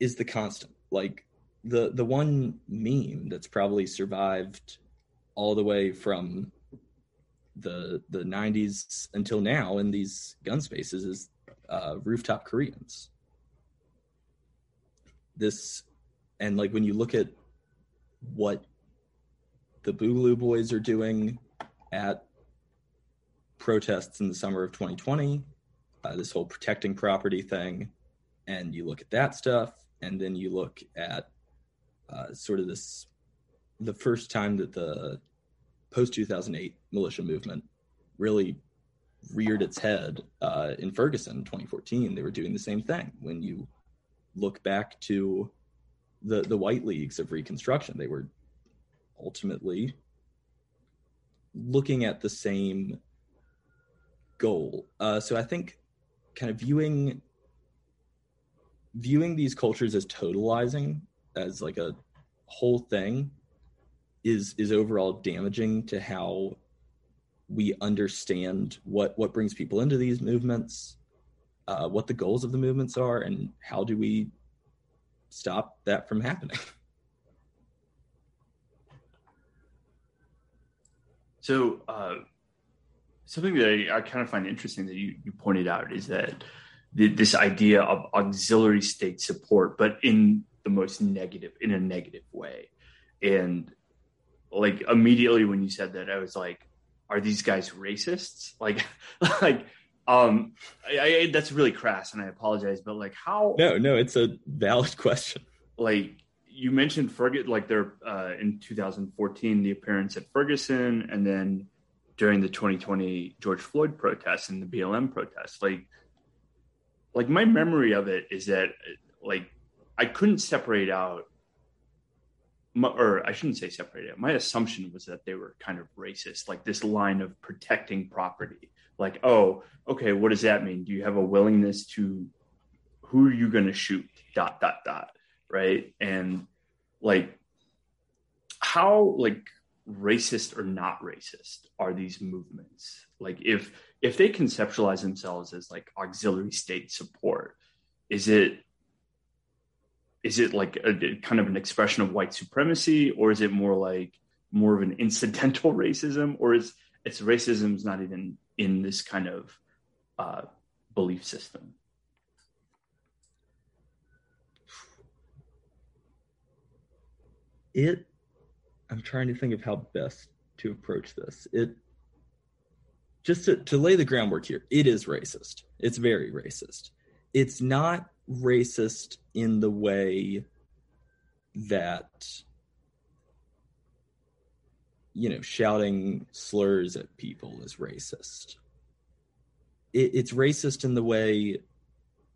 Speaker 2: is the constant like the the one meme that's probably survived all the way from the the 90s until now in these gun spaces is uh, rooftop Koreans. This and like when you look at what the Boogaloo Boys are doing at protests in the summer of 2020, uh, this whole protecting property thing, and you look at that stuff, and then you look at uh, sort of this the first time that the post 2008 militia movement really reared its head uh, in Ferguson in 2014. They were doing the same thing. When you look back to the the white leagues of Reconstruction, they were ultimately looking at the same goal. Uh, so I think kind of viewing viewing these cultures as totalizing as like a whole thing is is overall damaging to how we understand what what brings people into these movements uh, what the goals of the movements are and how do we stop that from happening
Speaker 1: so uh, something that I, I, kind of find interesting that you, you pointed out is that the, this idea of auxiliary state support but in the most negative in a negative way. And like immediately when you said that i was like are these guys racists? Like like um I, I, that's really crass and i apologize but like how
Speaker 2: no no it's a valid question.
Speaker 1: Like you mentioned ferguson like they're uh in 2014 the appearance at ferguson and then during the 2020 george floyd protests and the blm protests like like my memory of it is that like I couldn't separate out, my, or I shouldn't say separate out. My assumption was that they were kind of racist, like this line of protecting property. Like, oh, okay, what does that mean? Do you have a willingness to who are you going to shoot? Dot dot dot. Right, and like how like racist or not racist are these movements? Like if if they conceptualize themselves as like auxiliary state support is it is it like a, kind of an expression of white supremacy or is it more like more of an incidental racism or is it's racism's not even in this kind of uh, belief system?
Speaker 2: It i'm trying to think of how best to approach this. It just to, to lay the groundwork here it is racist. It's very racist. It's not racist in the way that you know, shouting slurs at people is racist. It, it's racist in the way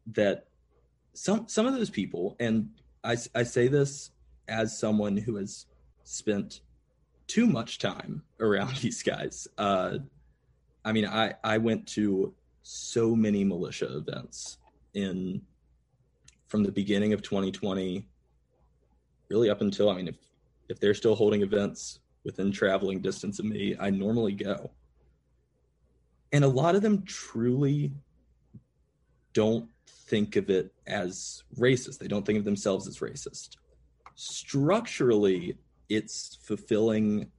Speaker 2: that some some of those people, and I, I say this as someone who has spent too much time around these guys. Uh, I mean, I I went to so many militia events in from the beginning of 2020 really up until i mean if if they're still holding events within traveling distance of me i normally go. And a lot of them truly don't think of it as racist. They don't think of themselves as racist. Structurally it's fulfilling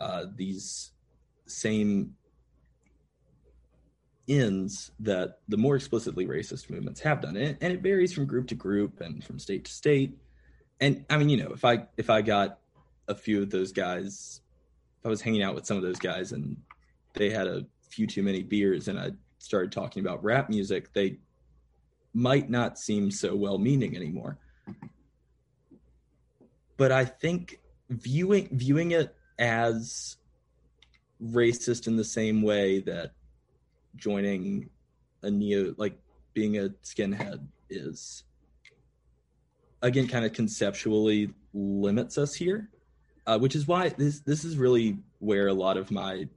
Speaker 2: uh, these same ends that the more explicitly racist movements have done. And, and it varies from group to group and from state to state. And i mean you know if i if i got a few of those guys if i was hanging out with some of those guys and they had a few too many beers and i started talking about rap music they might not seem so well meaning anymore but i think viewing viewing it as racist in the same way that joining a neo like being a skinhead is again kind of conceptually limits us here uh, which is why this this is really where a lot of my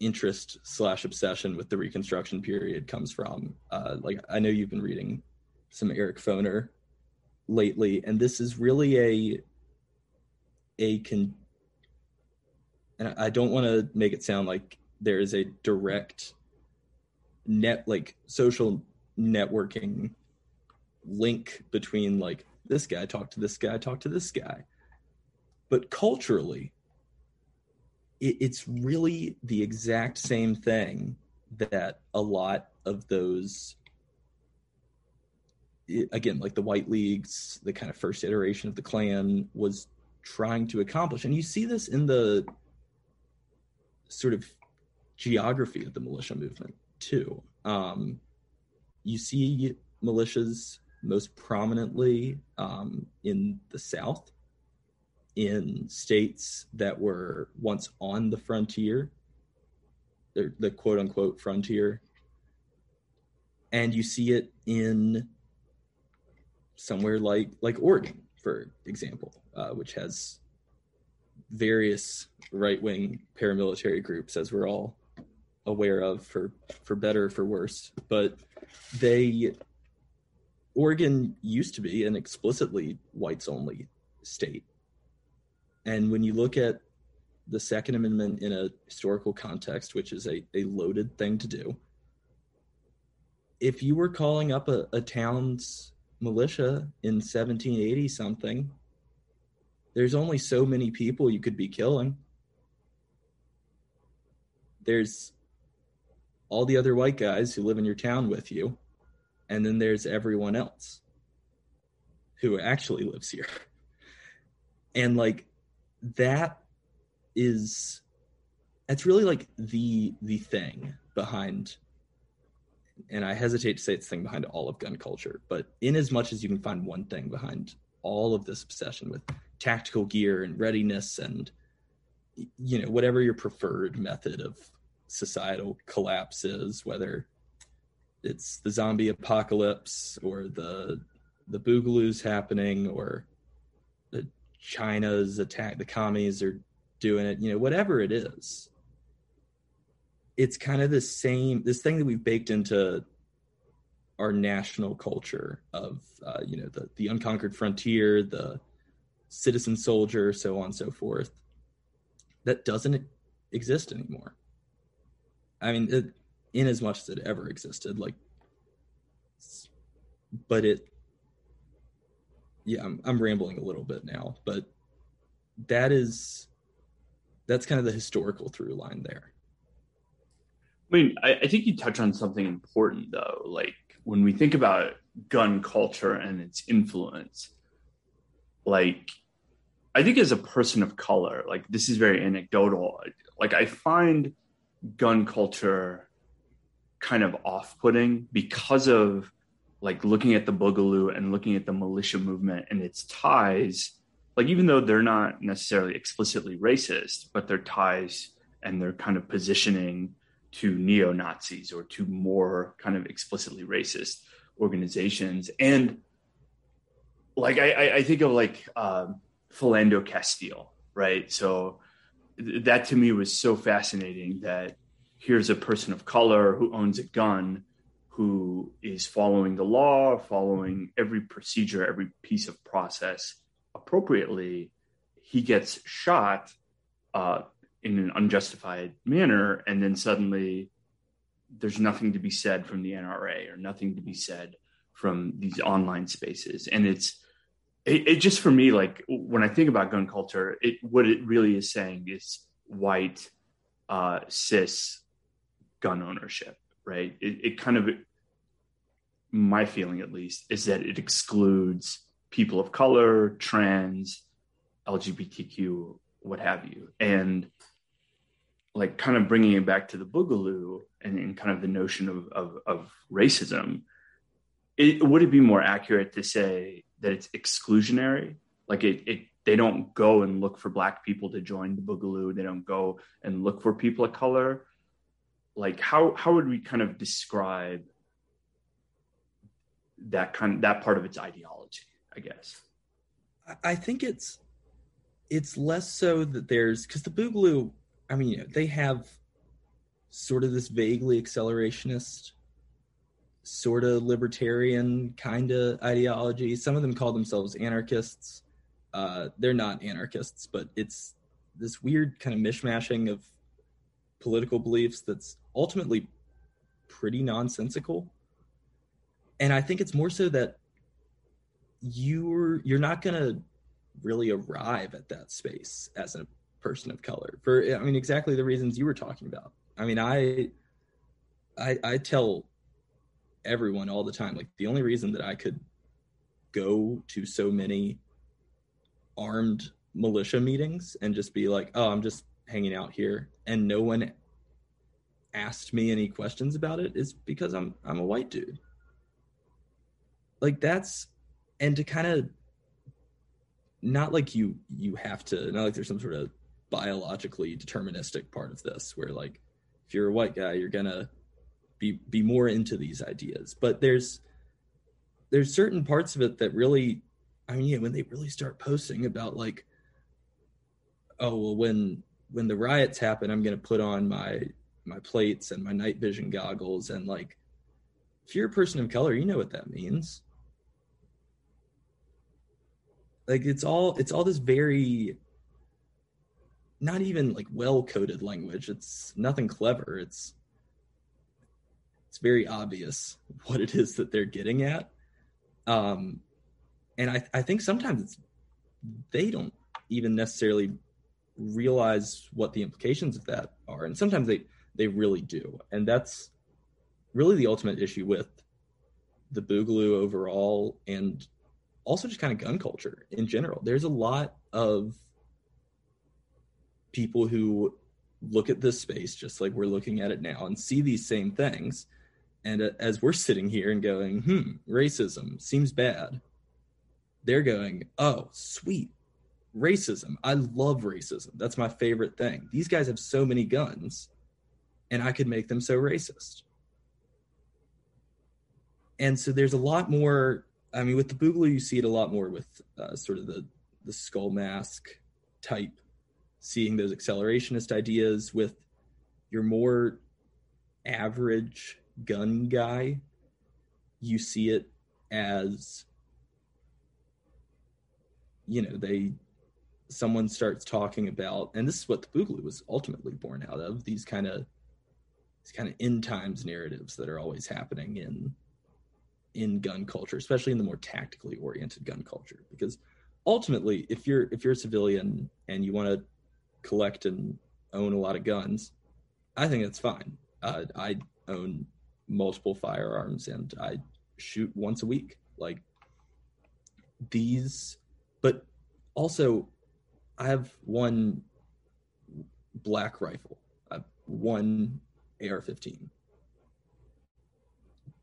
Speaker 2: interest slash obsession with the reconstruction period comes from. Uh, like i know you've been reading some eric foner lately and this is really a a con and i don't want to make it sound like there is a direct net like social networking link between like this guy talk to this guy talk to this guy. But culturally it, it's really the exact same thing that a lot of those again like the white leagues the kind of first iteration of the klan was trying to accomplish and you see this in the sort of geography of the militia movement too. Um, you see militias most prominently um, in the South, in states that were once on the frontier, the, the quote unquote frontier. And you see it in somewhere like like Oregon, for example, uh, which has various right wing paramilitary groups, as we're all aware of for for better for worse. But they oregon used to be an explicitly whites only state. And when you look at the second amendment in a historical context which is a, a loaded thing to do if you were calling up a, a town's militia in 1780 something there's only so many people you could be killing there's all the other white guys who live in your town with you, and then there's everyone else who actually lives here. And like that is that's really like the the thing behind and I hesitate to say it's the thing behind all of gun culture, but in as much as you can find one thing behind all of this obsession with tactical gear and readiness and you know whatever your preferred method of societal collapses, whether it's the zombie apocalypse or the the boogaloo's happening or the China's attack, the commies are doing it, you know, whatever it is. It's kind of the same, this thing that we've baked into our national culture of, uh, you know, the, the unconquered frontier, the citizen soldier, so on and so forth, that doesn't exist anymore. I mean, it, in as much as it ever existed, like, but it, yeah, I'm, I'm rambling a little bit now, but that is, that's kind of the historical through line there.
Speaker 1: I mean, I, I think you touch on something important though. Like when we think about gun culture and its influence, like I think as a person of color, like this is very anecdotal. Like I find gun culture kind of off-putting because of like looking at the boogaloo and looking at the militia movement and its ties like even though they're not necessarily explicitly racist, but their ties and their kind of positioning to neo Nazis or to more kind of explicitly racist organizations. And like I, I think of like um, Philando Castile, right? So th- that to me was so fascinating that here's a person of color who owns a gun who is following the law, following every procedure, every piece of process appropriately, he gets shot uh, in an unjustified manner, and then suddenly there's nothing to be said from the NRA or nothing to be said from these online spaces, and it's it, it just for me like when I think about gun culture, it what it really is saying is white uh, cis gun ownership, right? It, it kind of my feeling at least is that it excludes people of color, trans, LGBTQ, what have you. And like kind of bringing it back to the Boogaloo and, and kind of the notion of, of, of racism, it, would it be more accurate to say that it's exclusionary? Like it, it, they don't go and look for black people to join the Boogaloo. They don't go and look for people of color. Like how, how would we kind of describe that kind that part of its ideology? I guess.
Speaker 2: I think it's it's less so that there's because the Boogaloo, I mean, they have sort of this vaguely accelerationist, sort of libertarian kind of ideology. Some of them call themselves anarchists. Uh, they're not anarchists, but it's this weird kind of mishmashing of political beliefs that's ultimately pretty nonsensical. And I think it's more so that you're you're not going to really arrive at that space as a person of color for i mean exactly the reasons you were talking about. I mean i i i tell everyone all the time like the only reason that i could go to so many armed militia meetings and just be like oh i'm just hanging out here and no one asked me any questions about it is because i'm i'm a white dude. Like that's and to kind of not like you you have to not like there's some sort of biologically deterministic part of this where like if you're a white guy you're gonna be be more into these ideas. But there's there's certain parts of it that really i mean yeah, when they really start posting about like oh well when when the riots happen i'm gonna put on my my plates and my night vision goggles and like if you're a person of color you know what that means. Like it's all it's all this very not even like well coded language. It's nothing clever. It's it's very obvious what it is that they're getting at. Um and i i think sometimes it's they don't even necessarily realize what the implications of that are. And sometimes they they really do. And that's really the ultimate issue with the boogaloo overall and also just kind of gun culture in general. There's a lot of people who look at this space just like we're looking at it now and see these same things. And uh, as we're sitting here and going, hmm, racism seems bad, they're going, oh, sweet, racism. I love racism. That's my favorite thing. These guys have so many guns, and I could make them so racist. And so there's a lot more I mean, with the Boogaloo, you see it a lot more with uh, sort of the the skull mask type, seeing those accelerationist ideas. With your more average gun guy, you see it as you know they someone starts talking about and this is what the boogaloo was ultimately born out of these kind of these kind of end times narratives that are always happening in in gun culture, especially in the more tactically oriented gun culture. Because ultimately, if you're if you're a civilian and you want to collect and own a lot of guns, I think that's fine. Uh, I own multiple firearms and I shoot once a week. Like these, but also I have one black rifle, I have one AR-15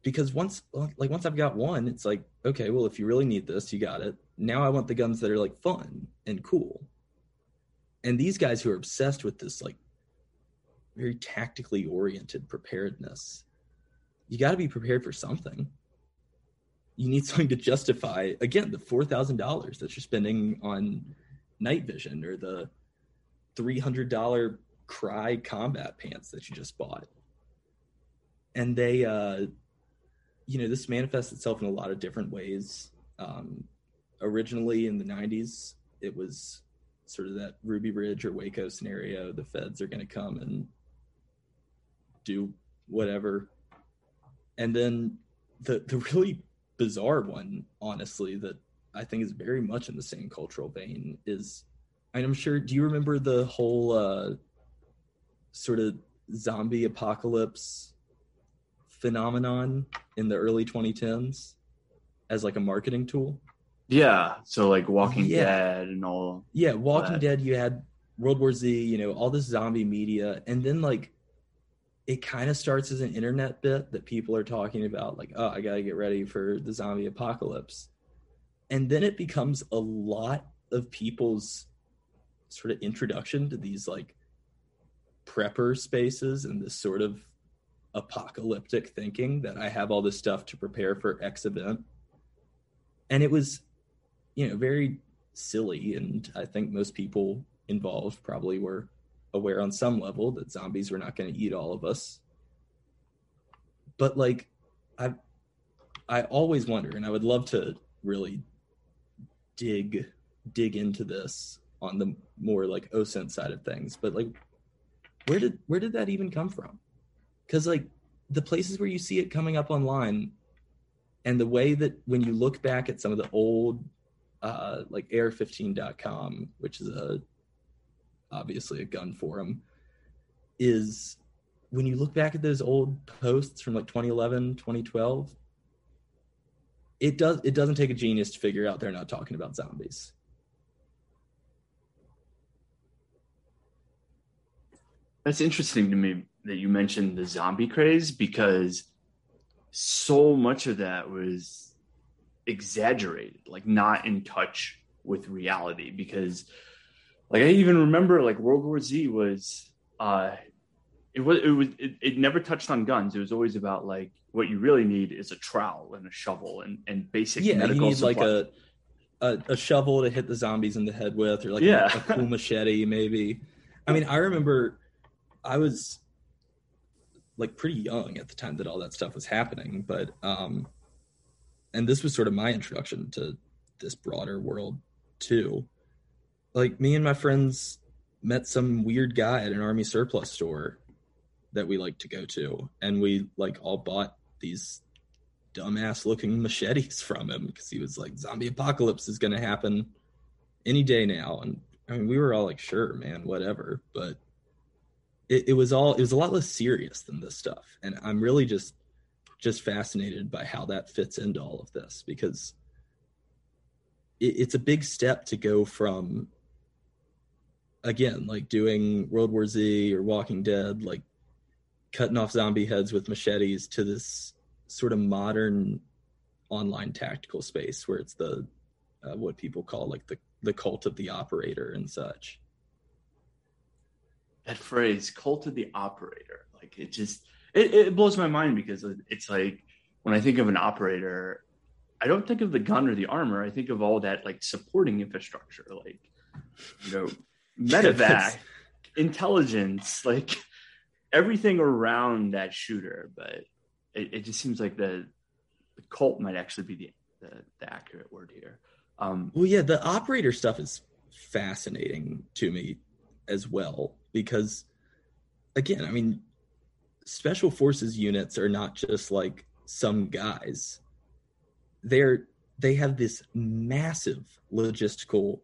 Speaker 2: because once like once I've got one, it's like okay, well if you really need this, you got it. now I want the guns that are like fun and cool. And these guys who are obsessed with this like very tactically oriented preparedness, you got to be prepared for something. You need something to justify again the four thousand dollars that you're spending on night vision or the three hundred dollar Crye combat pants that you just bought. And they, uh, you know, this manifests itself in a lot of different ways. Um, originally in the 90s, it was sort of that Ruby Ridge or Waco scenario. The feds are going to come and do whatever. And then the the really bizarre one, honestly, that I think is very much in the same cultural vein is, and I'm sure. Do you remember the whole uh, sort of zombie apocalypse phenomenon in the early 2010s as like a marketing tool?
Speaker 1: Yeah. So like oh, Walking yeah. Dead and all.
Speaker 2: Yeah, Walking Dead. You had World War Z. You know all this zombie media, and then like it kind of starts as an internet bit that people are talking about, like, oh, I got to get ready for the zombie apocalypse. And then it becomes a lot of people's sort of introduction to these like prepper spaces and this sort of apocalyptic thinking that I have all this stuff to prepare for X event. And it was, you know, very silly. And I think most people involved probably were aware on some level that zombies were not going to eat all of us. But like I I always wonder and I would love to really dig dig into this on the more like OSINT side of things. But like where did where did that even come from? Cuz like the places where you see it coming up online and the way that when you look back at some of the old uh, like ar15.com, which is a obviously a gun forum, is when you look back at those old posts from like 2011, 2012, it does it doesn't take a genius to figure out they're not talking about zombies.
Speaker 1: That's interesting to me that you mentioned the zombie craze because so much of that was exaggerated, like not in touch with reality because like I even remember like World War Z was uh it was it was it, it never touched on guns. It was always about like what you really need is a trowel and a shovel and and basic
Speaker 2: yeah,
Speaker 1: medical
Speaker 2: you need
Speaker 1: supply.
Speaker 2: like a, a, a shovel to hit the zombies in the head with, or like
Speaker 1: yeah.
Speaker 2: a, a cool machete, maybe. I mean, I remember I was like pretty young at the time that all that stuff was happening, but um, and this was sort of my introduction to this broader world too. Like me and my friends met some weird guy at an army surplus store that we like to go to and we like all bought these dumbass looking machetes from him because he was like zombie apocalypse is going to happen any day now. And i mean we were all like sure man whatever. But it, it was all it was a lot less serious than this stuff. And i'm really just just fascinated by how that fits into all of this because it, it's a big step to go from again, like doing World War Z or Walking Dead, like cutting off zombie heads with machetes to this sort of modern online tactical space where it's the uh, what people call like the the cult of the operator and such.
Speaker 1: That phrase, cult of the operator, like it just it, it blows my mind because it's like when I think of an operator, I don't think of the gun or the armor. I think of all that like supporting infrastructure, like you know medevac, intelligence, like everything around that shooter. But it, it just seems like the, the cult might actually be the, the, the accurate word here. Um,
Speaker 2: well, yeah, the operator stuff is fascinating to me as well because, again, I mean, special forces units are not just like some guys. They're they have this massive logistical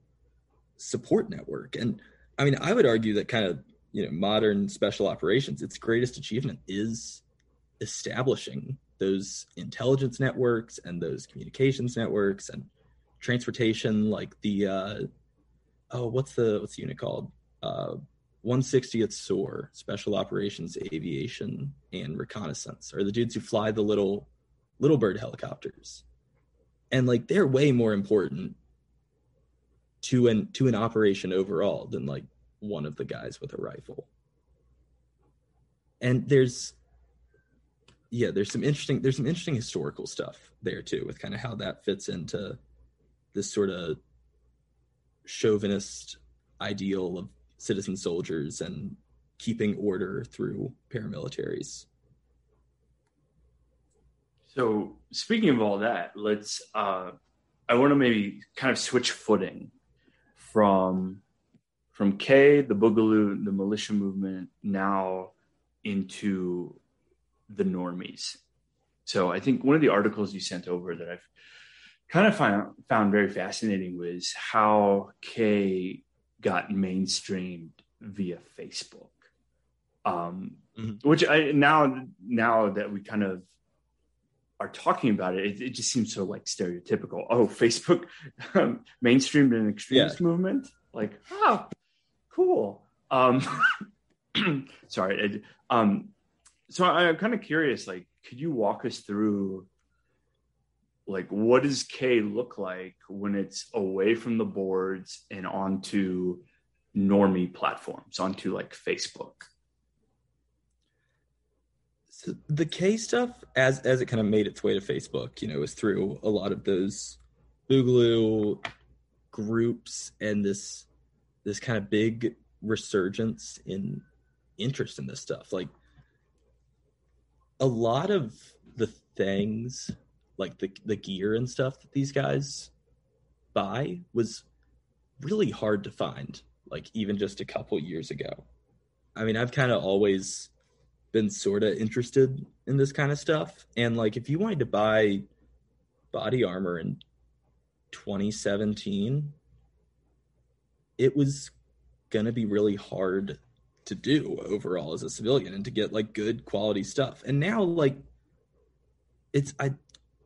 Speaker 2: support network. And I mean, I would argue that kind of, you know, modern special operations, its greatest achievement is establishing those intelligence networks and those communications networks and transportation like the uh oh what's the what's the unit called uh 160th SOAR, Special Operations Aviation and Reconnaissance, are the dudes who fly the little little bird helicopters. And like they're way more important to an to an operation overall than like one of the guys with a rifle. And there's yeah, there's some interesting there's some interesting historical stuff there too with kind of how that fits into this sort of chauvinist ideal of citizen soldiers and keeping order through paramilitaries.
Speaker 1: So speaking of all that, let's uh I want to maybe kind of switch footing from from K, the Boogaloo, the militia movement, now into the normies. So I think one of the articles you sent over that I've kind of found, found very fascinating was how K got mainstreamed via Facebook. Um, mm-hmm. Which I now now that we kind of are talking about it, it, it just seems so like stereotypical. Oh, Facebook um, mainstreamed an extremist yeah. movement. Like, oh, cool. Um, sorry. um, so I, I'm kind of curious. Like, could you walk us through like what does K look like when it's away from the boards and onto normie platforms, onto like Facebook?
Speaker 2: So the K stuff, as as it kind of made its way to Facebook, you know, was through a lot of those Boogaloo groups and this this kind of big resurgence in interest in this stuff. Like a lot of the things like the the gear and stuff that these guys buy was really hard to find like even just a couple years ago i mean i've kind of always been sort of interested in this kind of stuff and like if you wanted to buy body armor in 2017 it was gonna be really hard to do overall as a civilian and to get like good quality stuff. And now like it's I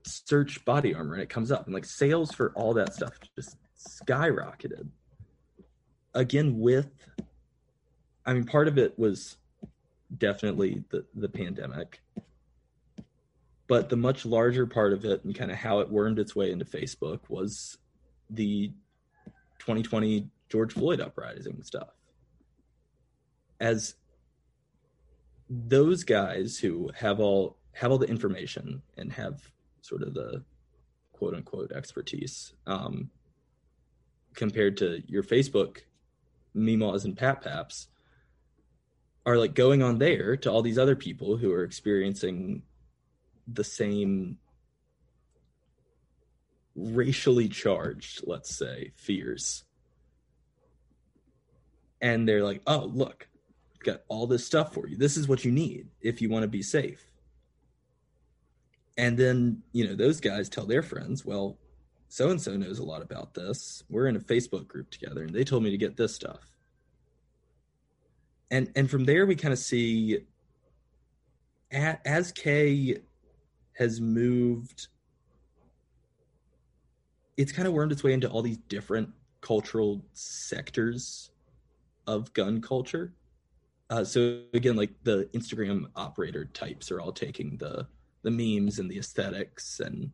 Speaker 2: search body armor and it comes up and like sales for all that stuff just skyrocketed. Again with I mean part of it was definitely the the pandemic. But the much larger part of it and kind of how it wormed its way into Facebook was the 2020 George Floyd uprising stuff as those guys who have all have all the information and have sort of the quote unquote expertise um, compared to your Facebook Meemaws and Pap Paps are like going on there to all these other people who are experiencing the same racially charged, let's say, fears. And they're like, oh, look, got all this stuff for you. This is what you need if you want to be safe. And then, you know, those guys tell their friends, well, so and so knows a lot about this. We're in a Facebook group together and they told me to get this stuff. And and from there we kind of see as K has moved it's kind of wormed its way into all these different cultural sectors of gun culture uh, so again, like the Instagram operator types are all taking the the memes and the aesthetics, and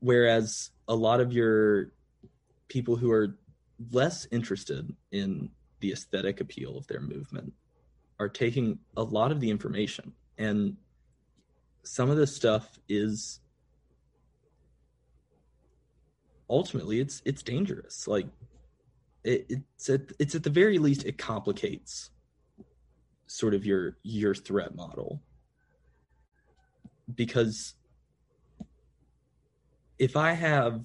Speaker 2: whereas a lot of your people who are less interested in the aesthetic appeal of their movement are taking a lot of the information and some of this stuff is ultimately it's it's dangerous. Like it, it's at it's at the very least it complicates sort of your your threat model because if i have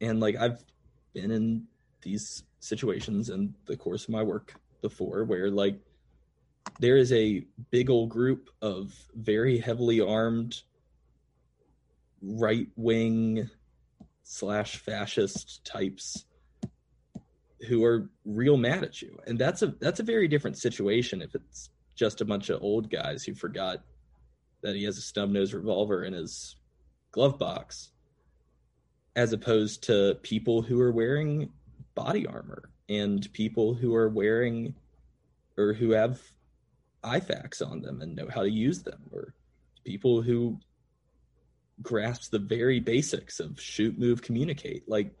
Speaker 2: and like i've been in these situations in the course of my work before where like there is a big old group of very heavily armed right wing slash fascist types who are real mad at you. And that's a that's a very different situation if it's just a bunch of old guys who forgot that he has a stub nose revolver in his glove box, as opposed to people who are wearing body armor and people who are wearing or who have IFAKs on them and know how to use them, or people who grasp the very basics of shoot, move, communicate. Like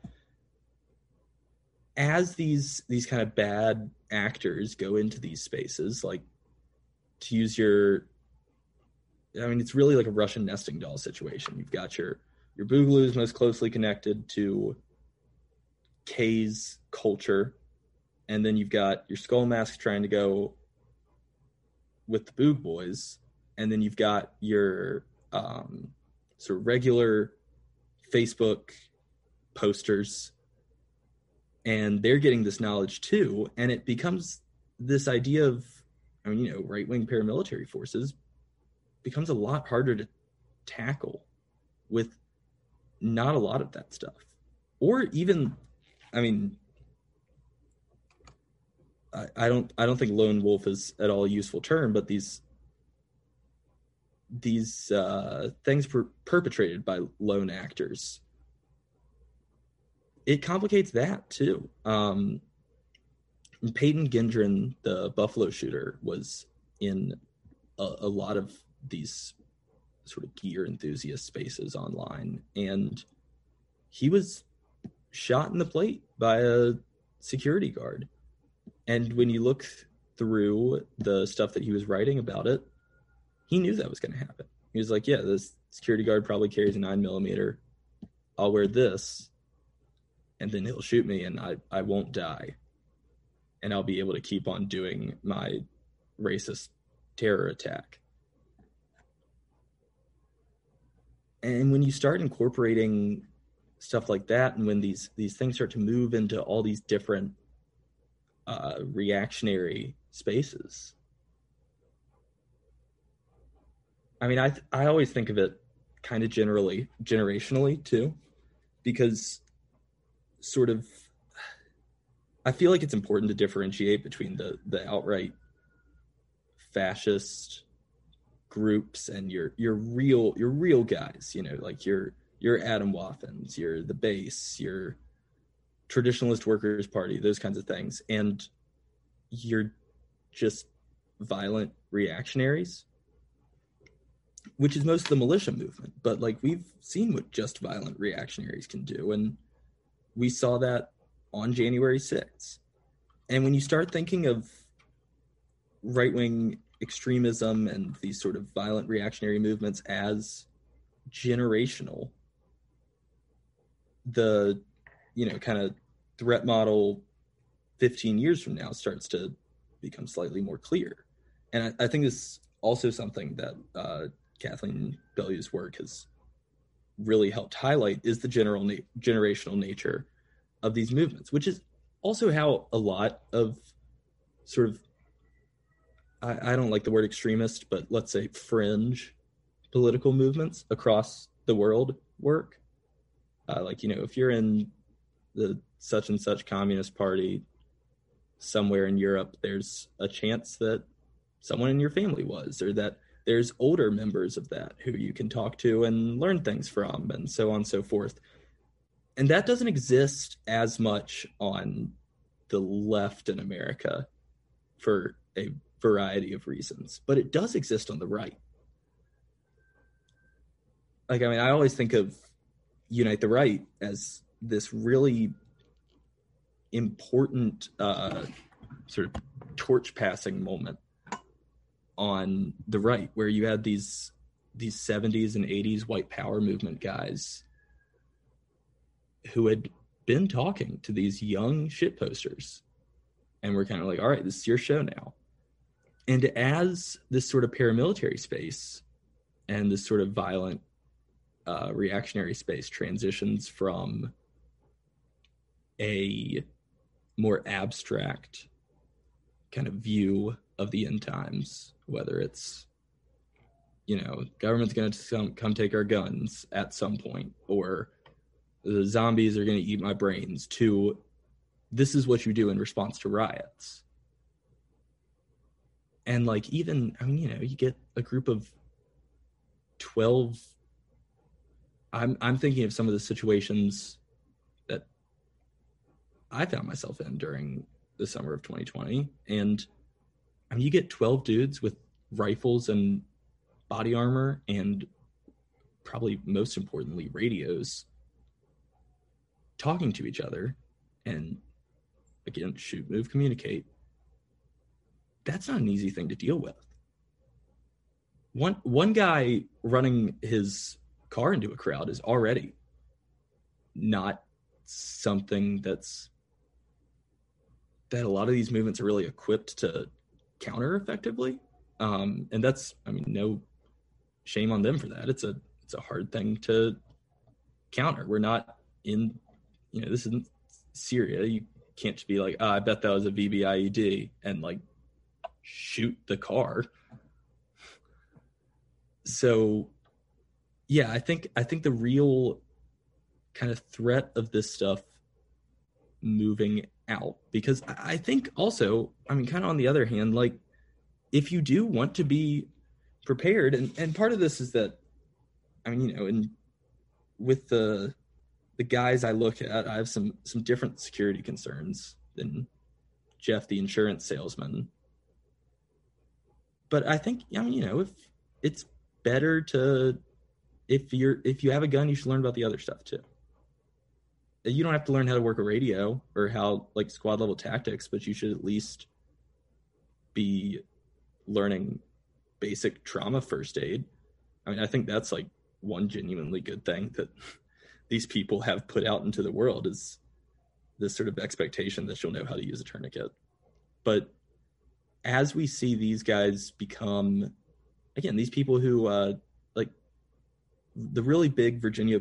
Speaker 2: as these these kind of bad actors go into these spaces, like to use your I mean, it's really like a Russian nesting doll situation. You've got your your Boogaloo's most closely connected to K's culture, and then you've got your Skull Mask trying to go with the Boog Boys, and then you've got your um, sort of regular Facebook posters, and they're getting this knowledge too, and it becomes this idea of, I mean, you know, right wing paramilitary forces becomes a lot harder to tackle with not a lot of that stuff. Or even I mean I, I don't I don't think lone wolf is at all a useful term, but these these uh, things per- perpetrated by lone actors it complicates that too. Um, Peyton Gendron, the Buffalo shooter, was in a, a, lot of these sort of gear enthusiast spaces online. And he was shot in the plate by a security guard. And when you look through the stuff that he was writing about it he knew that was going to happen. He was like yeah this security guard probably carries a nine millimeter. I'll wear this and then he'll shoot me and i, I won't die. And i'll be able to keep on doing my racist terror attack and when you start incorporating stuff like that and when these these things start to move into all these different uh, reactionary spaces i mean i i always think of it kind of generally generationally too because sort of i feel like it's important to differentiate between the the outright fascist groups and your your real your real guys you know like your your Atomwaffens your the base your traditionalist workers party those kinds of things. And you're just violent reactionaries which is most of the militia movement. But like we've seen what just violent reactionaries can do. And we saw that on January 6th and when you start thinking of right wing extremism and these sort of violent reactionary movements as generational the you know kind of threat model 15 years from now starts to become slightly more clear. And i, I think this is also something that uh, Kathleen Belew's work has really helped highlight is the general na- generational nature of these movements which is also how a lot of sort of I, I don't like the word extremist, but let's say fringe political movements across the world work. Uh, like, you know, if you're in the such and such communist party somewhere in Europe, there's a chance that someone in your family was, or that there's older members of that who you can talk to and learn things from, and so on and so forth. And that doesn't exist as much on the left in America for a variety of reasons, but it does exist on the right. Like, I mean, I always think of Unite the Right as this really important uh, sort of torch passing moment on the right, where you had these these 70s and 80s white power movement guys who had been talking to these young shit posters and we're kind of like all right this is your show now and as this sort of paramilitary space and this sort of violent uh, reactionary space transitions from a more abstract kind of view of the end times, whether it's you know government's going to come, come take our guns at some point, or the zombies are going to eat my brains, to this is what you do in response to riots and like even i mean you know you get a group of 12 i'm i'm thinking of some of the situations that i found myself in during the summer of 2020 and i mean you get 12 dudes with rifles and body armor and probably most importantly radios talking to each other and again, shoot, move, communicate. That's not an easy thing to deal with. One one guy running his car into a crowd is already not something that's that a lot of these movements are really equipped to counter effectively. Um, and that's, I mean, no shame on them for that. It's a it's a hard thing to counter. We're not in, you know, this isn't Syria. You can't just be like, oh, I bet that was a VBIED and like shoot the car. So, yeah, I think I think the real kind of threat of this stuff moving out because I think also, I mean, kind of on the other hand, like if you do want to be prepared, and and part of this is that, I mean, you know, and with the the guys I look at, I have some some different security concerns than Jeff, the insurance salesman. But I think, I mean, you know, if it's better to if you're if you have a gun, you should learn about the other stuff too you don't have to learn how to work a radio or how like squad level tactics, but you should at least be learning basic trauma first aid. I mean, I think that's like one genuinely good thing that these people have put out into the world is this sort of expectation that you'll know how to use a tourniquet. But as we see these guys become, again, these people who, uh, like the really big Virginia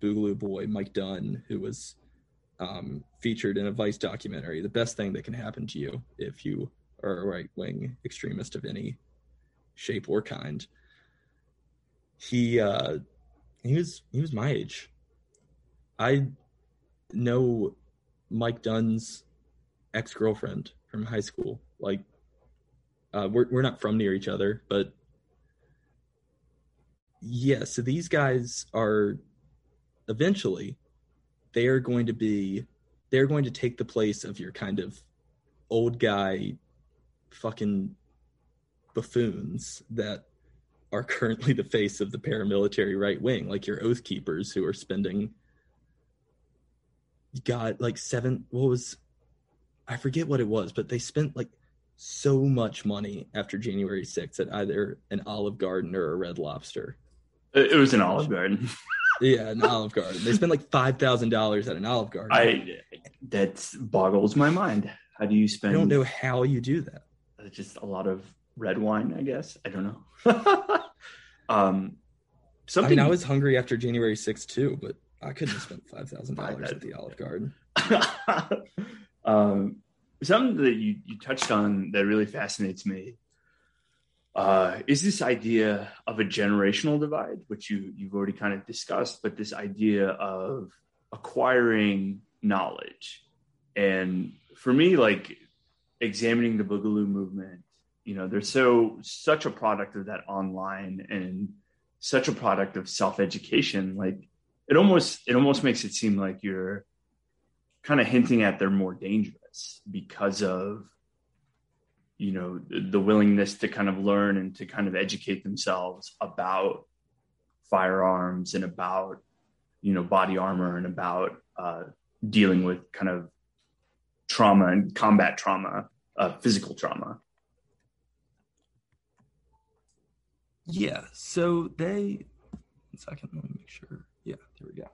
Speaker 2: Boogaloo boy, Mike Dunn, who was um, featured in a Vice documentary. The best thing that can happen to you if you are a right wing extremist of any shape or kind. He uh, he was he was my age. I know Mike Dunn's ex girlfriend from high school. Like, uh, we're we're not from near each other, but yeah. So these guys are eventually they are going to be they're going to take the place of your kind of old guy fucking buffoons that are currently the face of the paramilitary right wing, like your oath keepers who are spending got like seven what was I forget what it was, but they spent like so much money after January 6th at either an Olive Garden or a Red Lobster.
Speaker 1: It was an Olive Garden.
Speaker 2: yeah, an Olive Garden. They spent like five thousand dollars at an Olive Garden.
Speaker 1: I that boggles my mind. How do you spend?
Speaker 2: I don't know how you do that.
Speaker 1: Just a lot of red wine, I guess. I don't know. um,
Speaker 2: something. I mean, I was hungry after January 6th too, but I couldn't have spent five thousand dollars at the Olive Garden.
Speaker 1: um, something that you you touched on that really fascinates me uh, is this idea of a generational divide, which you you've already kind of discussed, but this idea of acquiring knowledge, and for me, like examining the Boogaloo movement, you know, they're so such a product of that online and such a product of self education. Like it almost it almost makes it seem like you're kind of hinting at they're more dangerous because of you know the willingness to kind of learn and to kind of educate themselves about firearms and about you know body armor and about uh, dealing with kind of trauma and combat trauma uh, physical trauma.
Speaker 2: Yeah. So they one second let me make sure. Yeah there we go.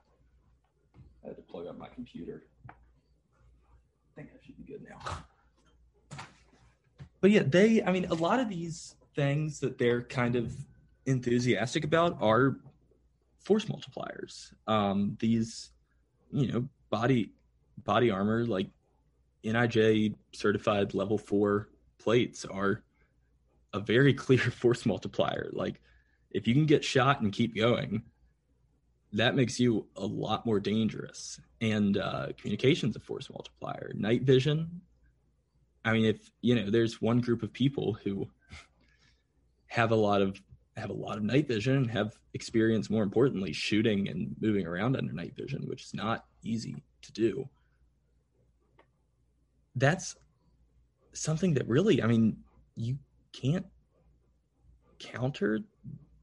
Speaker 2: I had to plug up my computer. i think i should be good now but yeah, they, I mean, a lot of these things that they're kind of enthusiastic about are force multipliers. Um, these, you know, body body armor like NIJ certified level four plates are a very clear force multiplier. Like if you can get shot and keep going, that makes you a lot more dangerous. And uh, communication's a force multiplier. Night vision I mean, if you know, there's one group of people who have a lot of have a lot of night vision and have experience more importantly shooting and moving around under night vision which is not easy to do that's something that really i mean you can't counter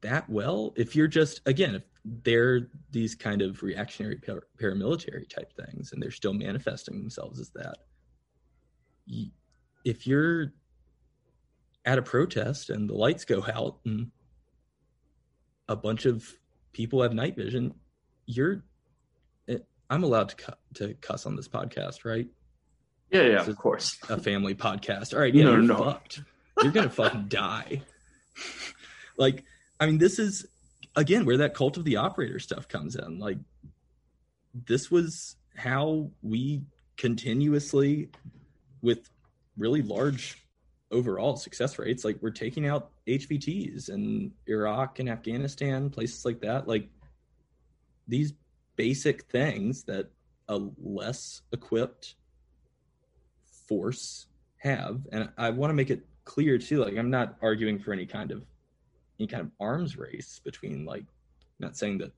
Speaker 2: that well if you're just again if they're these kind of reactionary paramilitary type things and they're still manifesting themselves as that if you're at a protest and the lights go out and a bunch of people have night vision, you're eh, I'm allowed to cu- to cuss on this podcast, right?
Speaker 1: Yeah, yeah, of course.
Speaker 2: A family podcast. All right, yeah, no, you're no. fucked. You're gonna fucking die. like, I mean, this is again where that cult of the operator stuff comes in. Like, this was how we continuously, with really large overall success rates, like we're taking out HVTs in Iraq and Afghanistan, places like that. Like these basic things that a less equipped force have. And I want to make it clear too, like I'm not arguing for any kind of any kind of arms race between like not saying that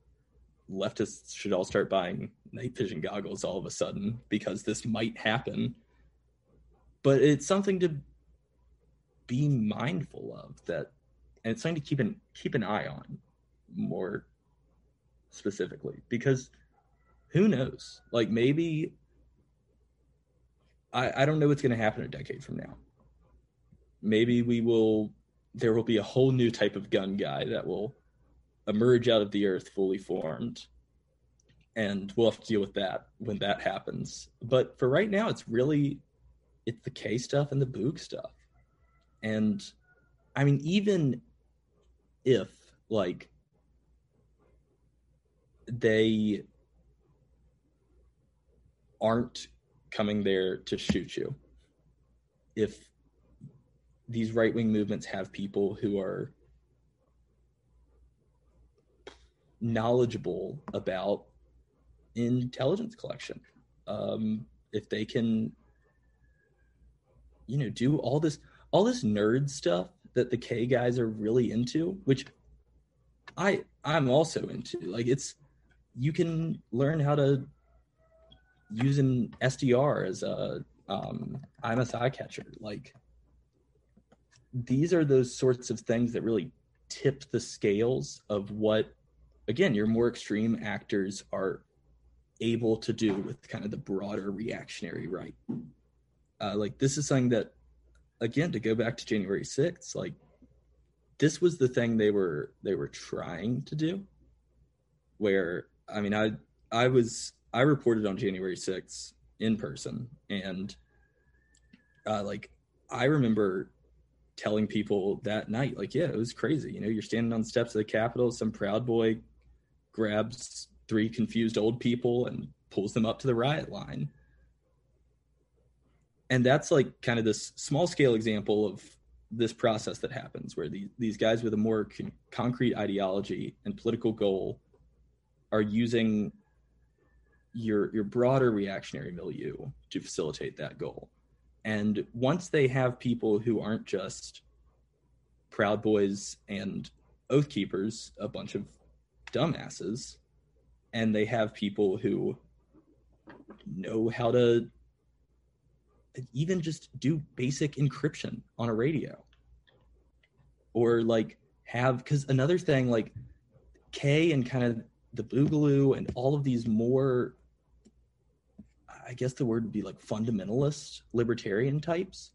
Speaker 2: leftists should all start buying night vision goggles all of a sudden because this might happen. But it's something to be mindful of that and it's something to keep an keep an eye on more specifically because who knows like maybe i i don't know what's going to happen a decade from now maybe we will there will be a whole new type of gun guy that will emerge out of the earth fully formed. And we'll have to deal with that when that happens. But for right now it's really it's the k stuff and the boog stuff. And i mean even if like they aren't coming there to shoot you if these right-wing movements have people who are knowledgeable about intelligence collection um, if they can you know do all this all this nerd stuff that the K guys are really into, which I I'm also into. Like it's you can learn how to use an SDR as a um, IMSI catcher. Like these are those sorts of things that really tip the scales of what again your more extreme actors are able to do with kind of the broader reactionary right. Uh, like this is something that again to go back to January 6th, like this was the thing they were they were trying to do. Where I mean I I was I reported on January 6th in person and uh like I remember telling people that night like yeah it was crazy. You know you're standing on the steps of the capitol some proud boy grabs three confused old people and pulls them up to the riot line. And that's like kind of this small scale example of this process that happens where the, these guys with a more con- concrete ideology and political goal are using your your broader reactionary milieu to facilitate that goal and once they have people who aren't just proud boys and oath keepers a bunch of dumbasses and they have people who know how to even just do basic encryption on a radio. Or like have because another thing like k and kind of the boogaloo and all of these more i guess the word would be like fundamentalist libertarian types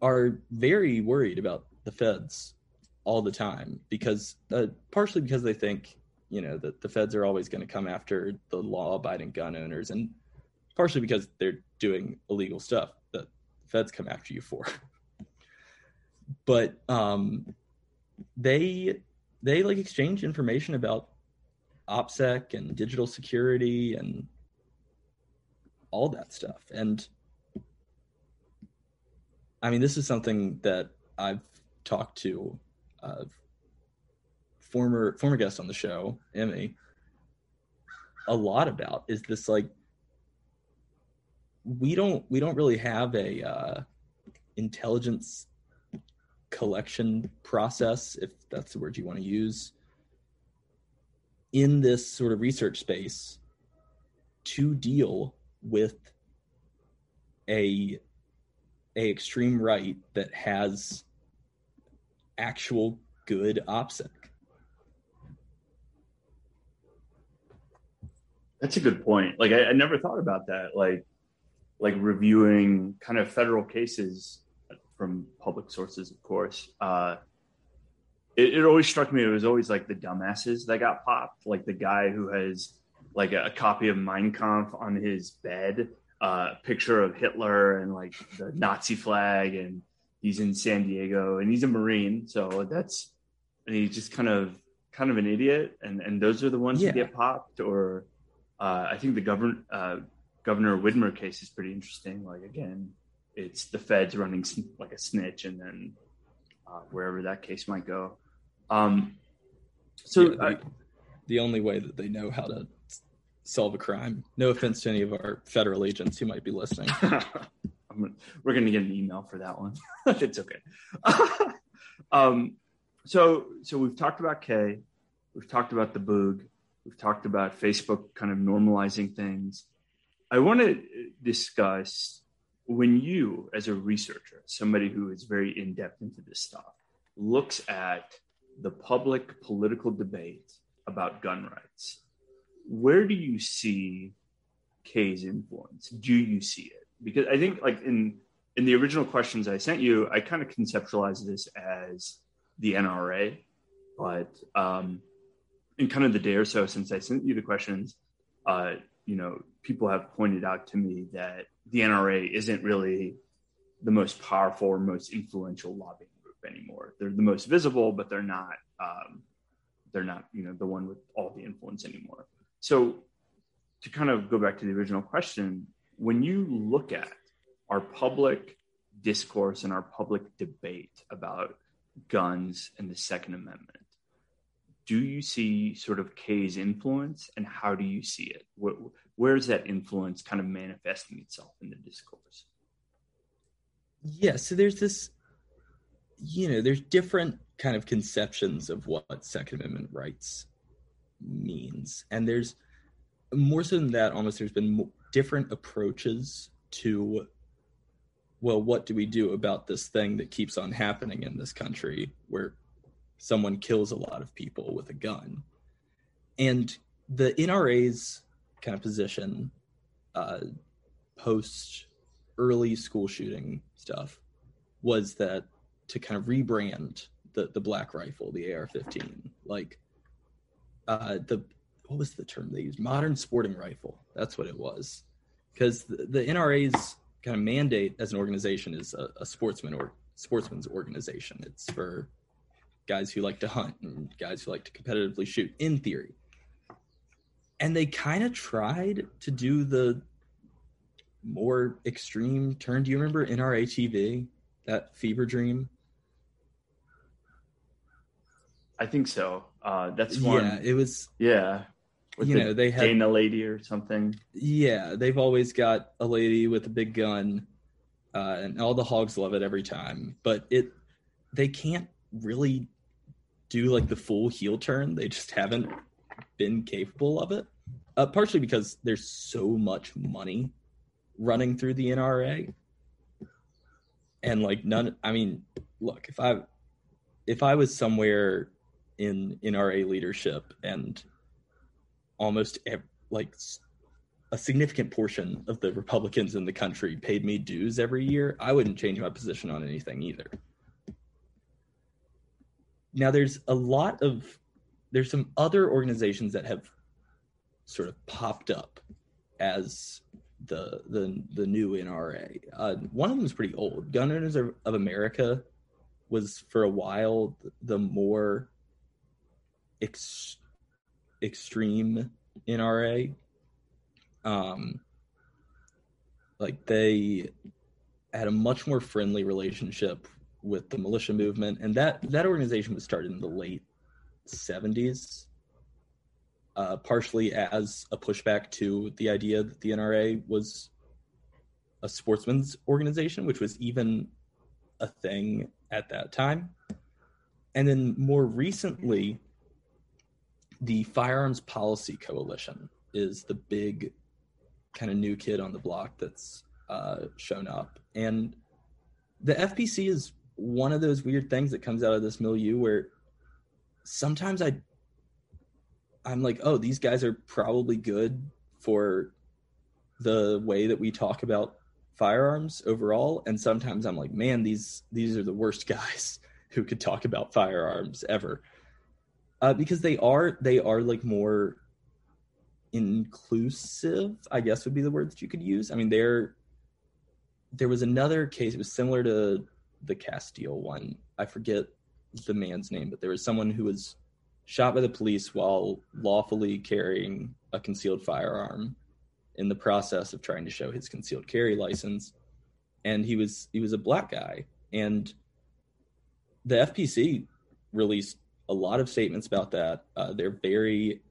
Speaker 2: are very worried about the feds all the time because uh, partially because they think you know that the feds are always going to come after the law abiding gun owners and partially because they're doing illegal stuff that feds come after you for. but um, they they like exchange information about OPSEC and digital security and all that stuff. And I mean, this is something that I've talked to uh, former former guest on the show, Emmy, a lot about. Is this like we don't we don't really have a uh, intelligence collection process, if that's the word you want to use, in this sort of research space to deal with a a extreme right that has actual good OPSEC.
Speaker 1: That's a good point. Like I, I never thought about that. Like like reviewing kind of federal cases from public sources, of course, uh, it, it, always struck me it was always like the dumbasses that got popped, like the guy who has like a, a copy of Mein Kampf on his bed, a uh, picture of Hitler and like the Nazi flag, and he's in San Diego and he's a Marine, so that's and he's just kind of kind of an idiot, and and those are the ones yeah. who get popped. Or uh, I think the governor uh, Governor Whitmer case is pretty interesting. Like again, it's the feds running like a snitch, and then uh, wherever that case might go. Um, so
Speaker 2: yeah, the, I, the only way that they know how to solve a crime. No offense to any of our federal agents who might be listening.
Speaker 1: we're going to get an email for that one. it's okay. um, so, so we've talked about K, we've talked about the boog, we've talked about Facebook kind of normalizing things. I want to discuss when you, as a researcher, somebody who is very in depth into this stuff, looks at the public political debate about gun rights, where do you see K's influence? Do you see it? Because I think, like in in the original questions I sent you, I kind of conceptualized this as the NRA, but um, in kind of the day or so since I sent you the questions, uh, you know, people have pointed out to me that the NRA isn't really the most powerful or most influential lobbying group anymore. They're the most visible, but they're not. Um, they're not, you know, the one with all the influence anymore. So, to kind of go back to the original question, when you look at our public discourse and our public debate about guns and the Second Amendment, do you see sort of K's influence and how do you see it? Where, where is that influence kind of manifesting itself in the discourse?
Speaker 2: Yeah, so there's this, you know, there's different kind of conceptions of what Second Amendment rights means. And there's more so than that, almost there's been different approaches to, well, what do we do about this thing that keeps on happening in this country where someone kills a lot of people with a gun. And the NRA's kind of position uh, post early school shooting stuff was that to kind of rebrand the, the black rifle, the AR 15, like uh, the what was the term they used? Modern sporting rifle. That's what it was. Because the, the NRA's kind of mandate as an organization is a, a sportsman or sportsman's organization. It's for guys who like to hunt and guys who like to competitively shoot in theory and they kind of tried to do the more extreme turn do you remember nra tv that fever dream
Speaker 1: i think so uh that's one
Speaker 2: yeah it was
Speaker 1: yeah
Speaker 2: you the know they had
Speaker 1: Dana lady or something
Speaker 2: yeah they've always got a lady with a big gun uh, and all the hogs love it every time but it they can't really do like the full heel turn. They just haven't been capable of it. Uh, partially because there's so much money running through the NRA, and like none. I mean, look if I if I was somewhere in NRA leadership and almost like a significant portion of the Republicans in the country paid me dues every year, I wouldn't change my position on anything either. Now there's a lot of there's some other organizations that have sort of popped up as the the the new NRA. Uh, one of them is pretty old. Gun Owners of America was for a while the more ex, extreme NRA. Um, like they had a much more friendly relationship with the militia movement, and that that organization was started in the late '70s, uh, partially as a pushback to the idea that the NRA was a sportsman's organization, which was even a thing at that time. And then more recently, the Firearms Policy Coalition is the big kind of new kid on the block that's uh, shown up. And the FPC is one of those weird things that comes out of this milieu where sometimes I I'm like, oh, these guys are probably good for the way that we talk about firearms overall, and sometimes I'm like, man, these these are the worst guys who could talk about firearms ever, uh, because they are they are like more inclusive. I guess would be the word that you could use. I mean, they're there was another case. It was similar to the Castile one. I forget the man's name, but there was someone who was shot by the police while lawfully carrying a concealed firearm in the process of trying to show his concealed carry license and he was he was a black guy and the fpc released a lot of statements about that. Uh, they're very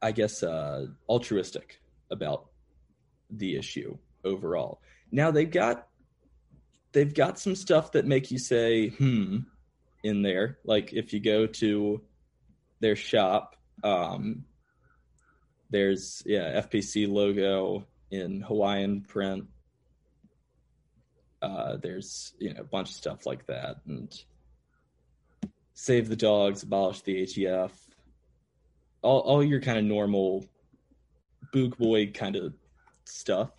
Speaker 2: i guess uh, altruistic about the issue overall. Now they've got they've got some stuff that make you say hmm in there. Like if you go to their shop um, there's yeah FPC logo in Hawaiian print. Uh, there's you know a bunch of stuff like that. And save the dogs, abolish the ATF, all all your kind of normal boog boy kind of stuff.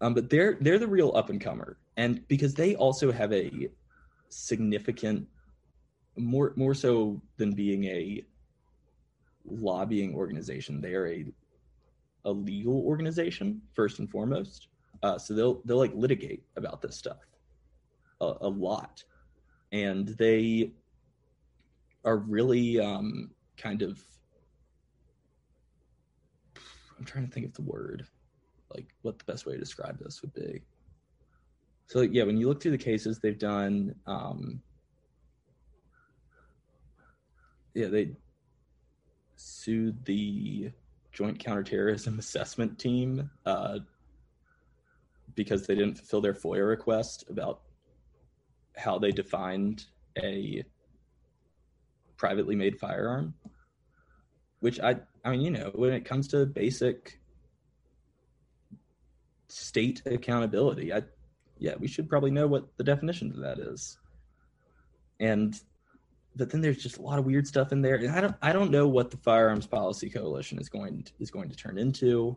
Speaker 2: Um, but they're they're the real up and comer, and because they also have a significant more more so than being a lobbying organization. They are a a legal organization first and foremost. Uh, so they'll they'll like litigate about this stuff a, a lot, and they are really um, kind of. I'm trying to think of the word, like what the best way to describe this would be. So yeah, when you look through the cases they've done, um, yeah, they sued the Joint Counterterrorism Assessment Team uh, because they didn't fulfill their FOIA request about how they defined a privately made firearm. Which I, I mean, you know, when it comes to basic state accountability, I, yeah, we should probably know what the definition of that is. And but then there's just a lot of weird stuff in there, and I don't I don't know what the firearms policy coalition is going to, is going to turn into.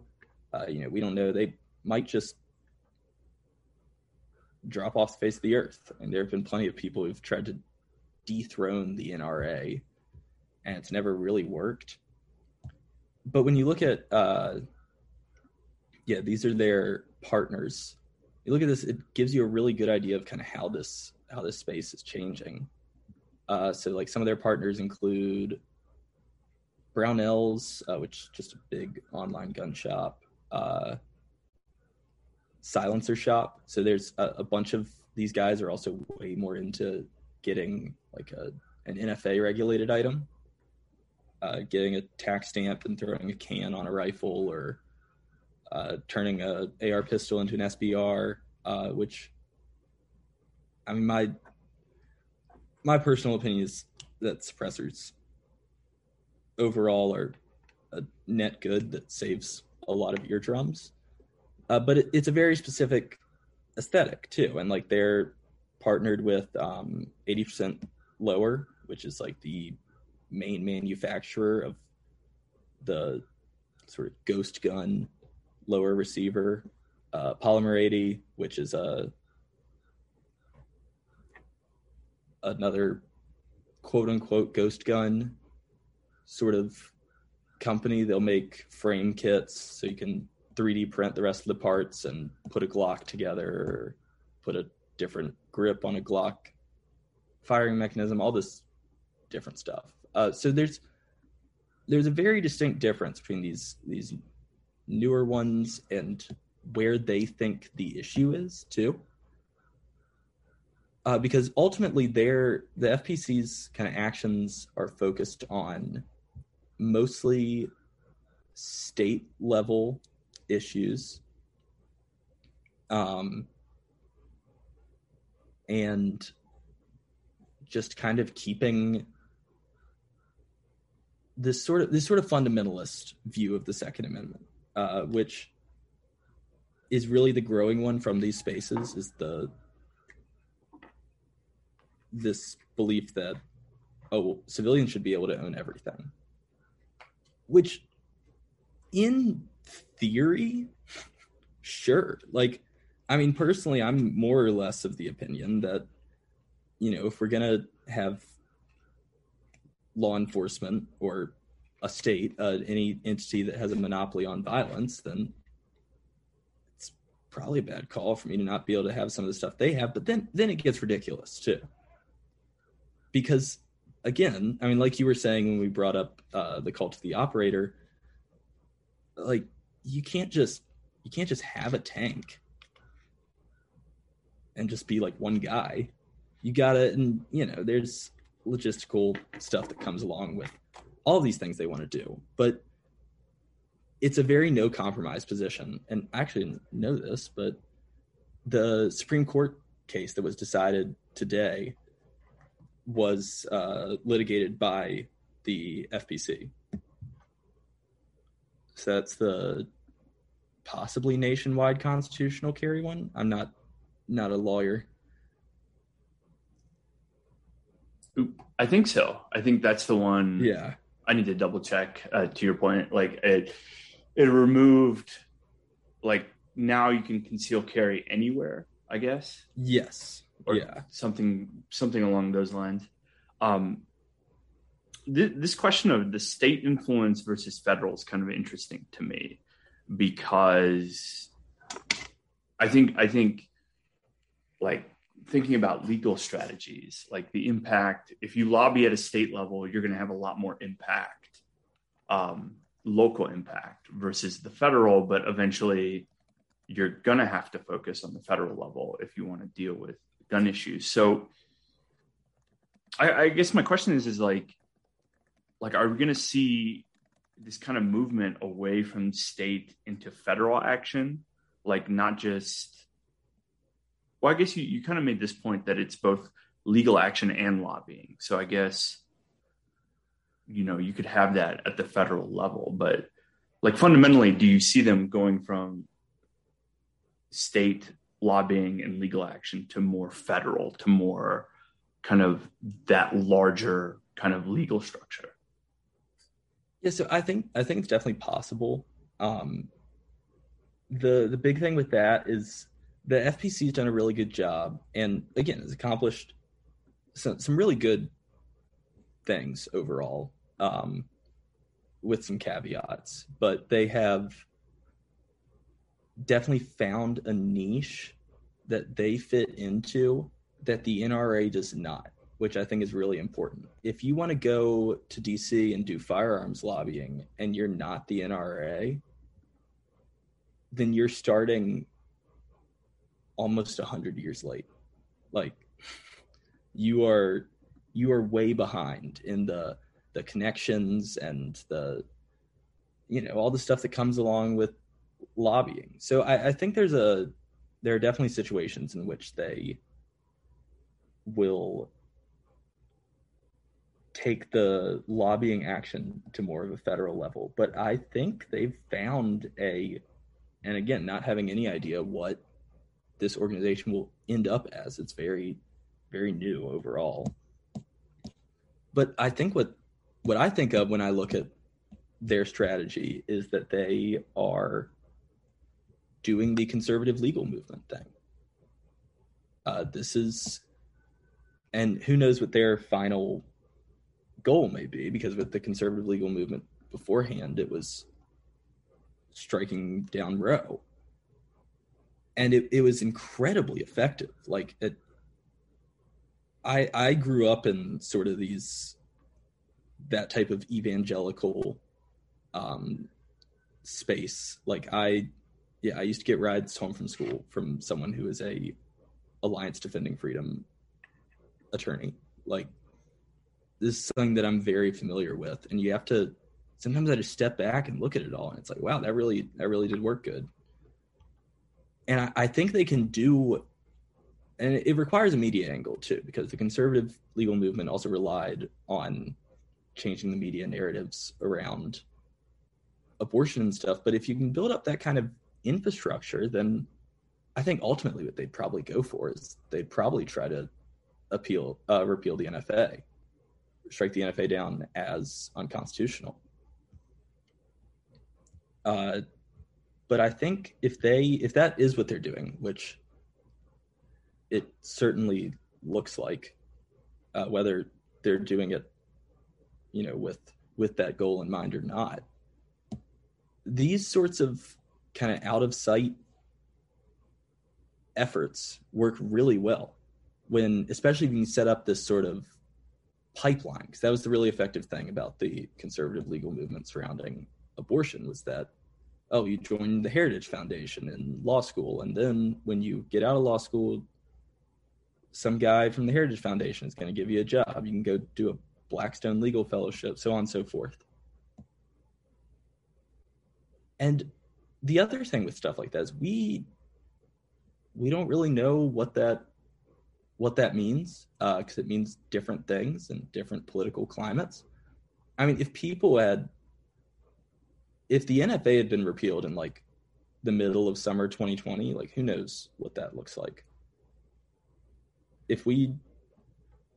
Speaker 2: Uh, you know, we don't know. They might just drop off the face of the earth. And there have been plenty of people who've tried to dethrone the NRA, and it's never really worked. But when you look at, uh, yeah, these are their partners. You look at this; it gives you a really good idea of kind of how this how this space is changing. Uh, so like some of their partners include Brownells, uh, which is just a big online gun shop. Uh, Silencer Shop. So there's a, a, bunch of these guys are also way more into getting like a an NFA regulated item, uh, getting a tax stamp and throwing a can on a rifle, or uh, turning a AR pistol into an SBR. Uh, which, I mean, my my personal opinion is that suppressors overall are a net good that saves a lot of eardrums. Uh, but it, it's a very specific aesthetic too, and like they're partnered with um, 80% lower, which is like the main manufacturer of the sort of ghost gun lower receiver. Uh, Polymer 80, which is a another quote unquote ghost gun sort of company. They'll make frame kits so you can 3D print the rest of the parts and put a Glock together put a different grip on a Glock firing mechanism, all this different stuff. Uh, so there's there's a very distinct difference between these these newer ones and where they think the issue is too uh, because ultimately their the FPC's kind of actions are focused on mostly state level issues. Um, and just kind of keeping this sort of this sort of fundamentalist view of the Second Amendment, uh, which is really the growing one from these spaces, is the this belief that oh civilians should be able to own everything which in theory sure. Like, I mean, personally, I'm more or less of the opinion that, you know, if we're going to have law enforcement or a state, uh, any entity that has a monopoly on violence, then it's probably a bad call for me to not be able to have some of the stuff they have. But then, then it gets ridiculous too, because again, I mean, like you were saying when we brought up uh, the cult of the operator, like you can't just you can't just have a tank and just be like one guy. You gotta, and you know, there's logistical stuff that comes along with all these things they want to do, but it's a very no compromise position. And I actually didn't know this, but the Supreme Court case that was decided today was uh, litigated by the FPC. So that's the possibly nationwide constitutional carry one. I'm not not a lawyer.
Speaker 1: I think so. I think that's the one.
Speaker 2: Yeah.
Speaker 1: I need to double check. Uh, to your point, like it, it removed, like now you can conceal carry anywhere. I guess.
Speaker 2: Yes.
Speaker 1: Or
Speaker 2: yeah.
Speaker 1: Something something along those lines. Um, th- this question of the state influence versus federal is kind of interesting to me because I think I think like thinking about legal strategies, like the impact. If you lobby at a state level, you're going to have a lot more impact, um, local impact versus the federal. But eventually, you're going to have to focus on the federal level if you want to deal with gun issues. So, I, I guess my question is, is like, like, are we going to see this kind of movement away from state into federal action? Like, not just well, I guess you, you kind of made this point that it's both legal action and lobbying. So I guess, you know, you could have that at the federal level, but like fundamentally, do you see them going from state lobbying and legal action to more federal, to more kind of that larger kind of legal structure?
Speaker 2: Yeah, so I think I think it's definitely possible. Um, the the big thing with that is the FPC has done a really good job, and again, has accomplished some, some really good things overall, um, with some caveats. But they have definitely found a niche that they fit into that the NRA does not, which I think is really important. If you want to go to DC and do firearms lobbying and you're not the NRA, then you're starting almost a hundred years late. Like you are you are way behind in the the connections and the you know all the stuff that comes along with lobbying. So I, I think there's a there are definitely situations in which they will take the lobbying action to more of a federal level. But I think they've found a, and again, not having any idea what this organization will end up as. It's very, very new overall. But I think what what I think of when I look at their strategy is that they are doing the conservative legal movement thing. Uh, this is, and who knows what their final goal may be, because with the conservative legal movement beforehand, it was striking down Roe and it, it was incredibly effective. Like it, I I grew up in sort of these that type of evangelical um, space. Like I, yeah, I used to get rides home from school from someone who is a Alliance Defending Freedom attorney. Like this is something that I'm very familiar with, and you have to. Sometimes I just step back and look at it all, and it's like, wow, that really that really did work good and I, I think they can do and it requires a media angle too because the conservative legal movement also relied on changing the media narratives around abortion and stuff but if you can build up that kind of infrastructure then i think ultimately what they'd probably go for is they'd probably try to appeal uh, repeal the nfa strike the nfa down as unconstitutional. Uh, but I think if they if that is what they're doing, which it certainly looks like, uh, whether they're doing it, you know, with with that goal in mind or not, these sorts of kind of out of sight efforts work really well when especially when you set up this sort of pipeline because that was the really effective thing about the conservative legal movement surrounding abortion was that oh you join the heritage foundation in law school and then when you get out of law school some guy from the heritage foundation is going to give you a job. You can go do a blackstone legal fellowship so on and so forth. And the other thing with stuff like that is we we don't really know what that what that means because uh, it means different things in different political climates. I mean, if people had, if the NFA had been repealed in like the middle of summer 2020, like who knows what that looks like. If we,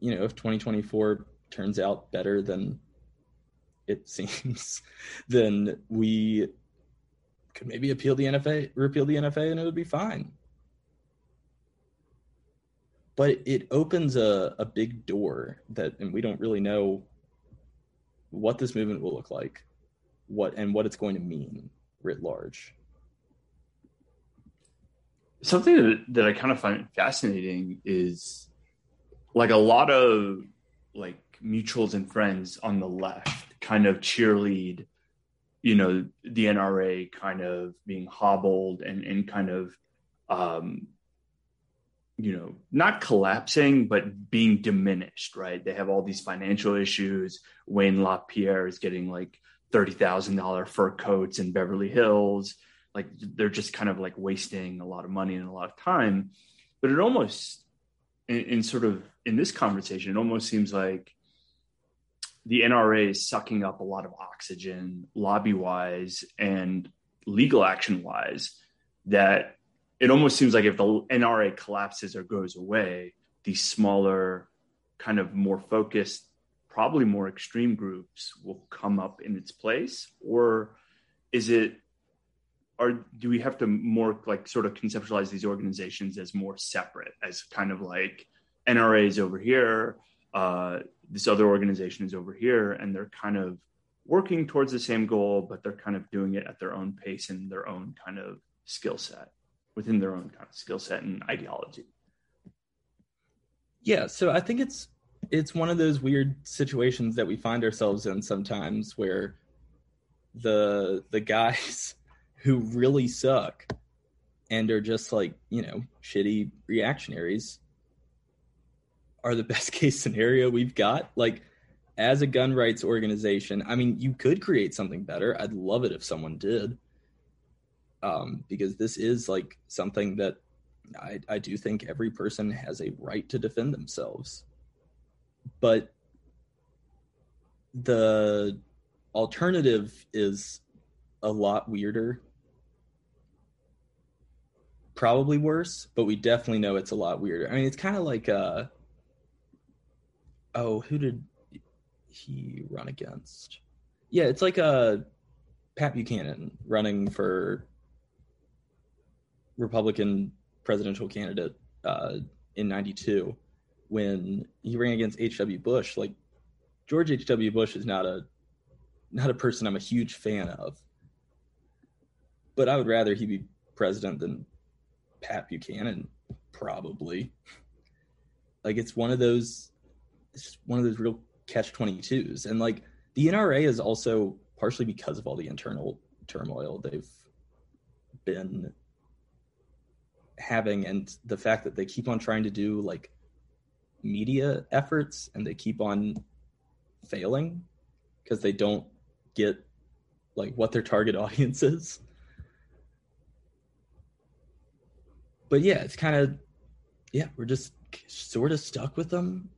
Speaker 2: you know, if 2024 turns out better than it seems, then we could maybe appeal the NFA, repeal the NFA, and it would be fine but it opens a, a big door that and we don't really know what this movement will look like what and what it's going to mean writ large.
Speaker 1: Something that, that i kind of find fascinating is like a lot of like mutuals and friends on the left kind of cheerlead you know the nra kind of being hobbled and and kind of um you know, not collapsing, but being diminished, right? They have all these financial issues. Wayne LaPierre is getting like $30,000 fur coats in Beverly Hills. Like they're just kind of like wasting a lot of money and a lot of time. But it almost, in, in sort of in this conversation, it almost seems like the NRA is sucking up a lot of oxygen, lobby wise and legal action wise, that it almost seems like if the NRA collapses or goes away, these smaller, kind of more focused, probably more extreme groups will come up in its place, or is it? Or do we have to more like sort of conceptualize these organizations as more separate, as kind of like NRA is over here, uh, this other organization is over here, and they're kind of working towards the same goal, but they're kind of doing it at their own pace and their own kind of skill set within their own kind of skill set and ideology.
Speaker 2: Yeah, so I think it's it's one of those weird situations that we find ourselves in sometimes where the the guys who really suck and are just like, you know, shitty reactionaries are the best case scenario we've got. Like as a gun rights organization, I mean, you could create something better. I'd love it if someone did um, because this is like something that I, I do think every person has a right to defend themselves. But the alternative is a lot weirder. Probably worse, but we definitely know it's a lot weirder. I mean, it's kind of like uh oh, who did he run against? Yeah, it's like a uh, Pat Buchanan running for Republican presidential candidate uh, in '92 when he ran against H.W. Bush. Like George H.W. Bush is not a not a person I'm a huge fan of, but I would rather he be president than Pat Buchanan, probably. Like it's one of those, it's one of those real catch twenty twos, and like the NRA is also partially because of all the internal turmoil they've been having and the fact that they keep on trying to do like media efforts and they keep on failing because they don't get like what their target audience is. But yeah, it's kind of yeah, we're just sort of stuck with them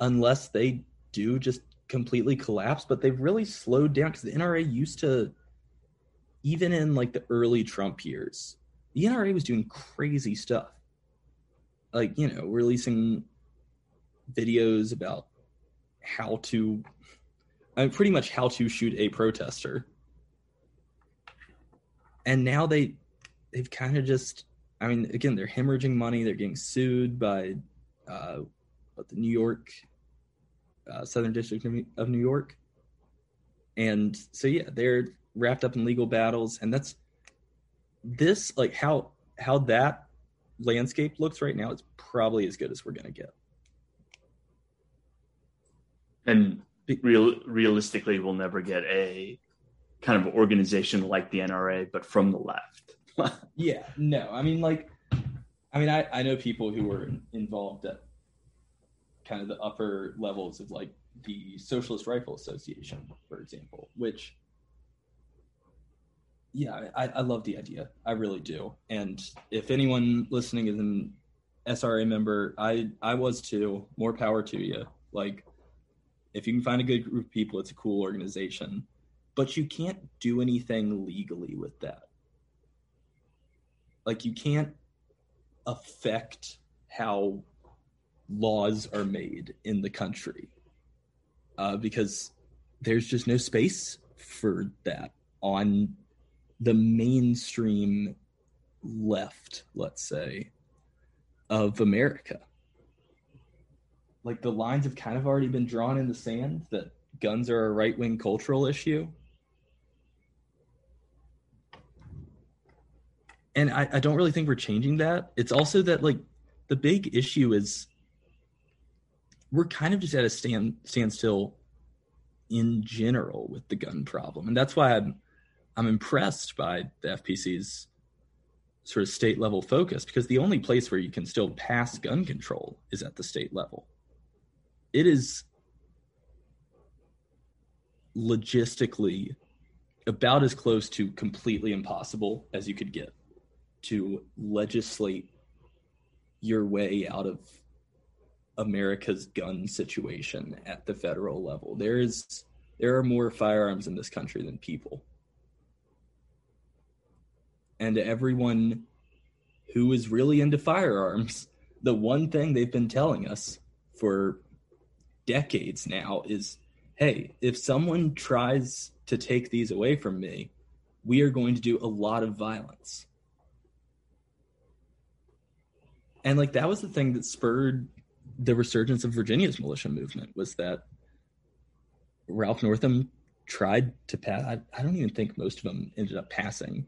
Speaker 2: unless they do just completely collapse, but they've really slowed down cuz the NRA used to even in like the early Trump years, the NRA was doing crazy stuff. Like, you know, releasing videos about how to, I mean, pretty much how to shoot a protester. And now they they've kind of just I mean, again, they're hemorrhaging money. They're getting sued by uh, the New York uh, Southern District of New York, and so yeah, they're wrapped up in legal battles, and that's this like how how that landscape looks right now. It's probably as good as we're gonna get.
Speaker 1: And real realistically, we'll never get a kind of organization like the NRA, but from the left.
Speaker 2: yeah, no, I mean, like, I mean, I, I know people who were involved at kind of the upper levels of like the Socialist Rifle Association, for example, which, yeah, I, I love the idea. I really do. And if anyone listening is an SRA member, I, I was too. More power to you. Like, if you can find a good group of people, it's a cool organization. But you can't do anything legally with that. Like, you can't affect how laws are made in the country uh, because there's just no space for that on the mainstream left, let's say, of America. Like the lines have kind of already been drawn in the sand that guns are a right wing cultural issue. And I, I don't really think we're changing that. It's also that like the big issue is we're kind of just at a stand standstill in general with the gun problem, and that's why I'm I'm impressed by the FPC's sort of state level focus because the only place where you can still pass gun control is at the state level. It is logistically about as close to completely impossible as you could get to legislate your way out of America's gun situation at the federal level. There is there are more firearms in this country than people. And everyone who is really into firearms, the one thing they've been telling us for decades now is hey, if someone tries to take these away from me, we are going to do a lot of violence. And like that was the thing that spurred the resurgence of Virginia's militia movement was that Ralph Northam tried to pass. I, I don't even think most of them ended up passing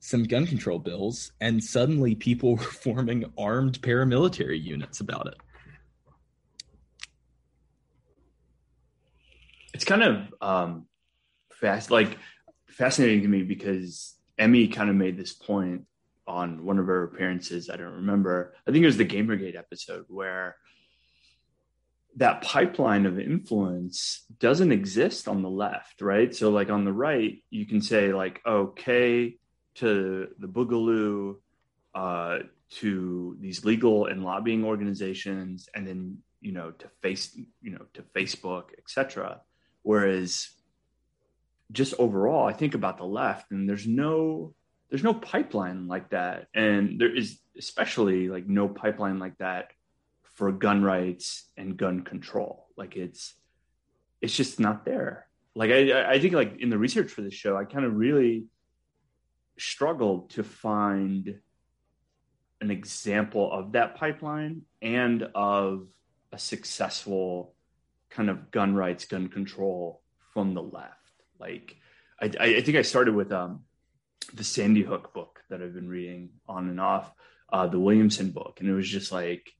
Speaker 2: some gun control bills, and suddenly people were forming armed paramilitary units about it.
Speaker 1: It's kind of um, fast, like fascinating to me because Emmy kind of made this point on one of her appearances. I don't remember. I think it was the Gamergate episode where that pipeline of influence doesn't exist on the left, right? So, like on the right, you can say like, okay, to the Boogaloo, uh, to these legal and lobbying organizations, and then you know to face, you know, to Facebook, etc. Whereas, just overall, I think about the left, and there's no there's no pipeline like that. And there is especially like no pipeline like that for gun rights and gun control. Like it's it's just not there. Like i i think like in the research for this show i kind of really struggled to find an example of that pipeline and of a successful kind of gun rights gun control from the left. Like i i think i started with um the Sandy Hook book that I've been reading on and off, uh, the Williamson book, and it was just like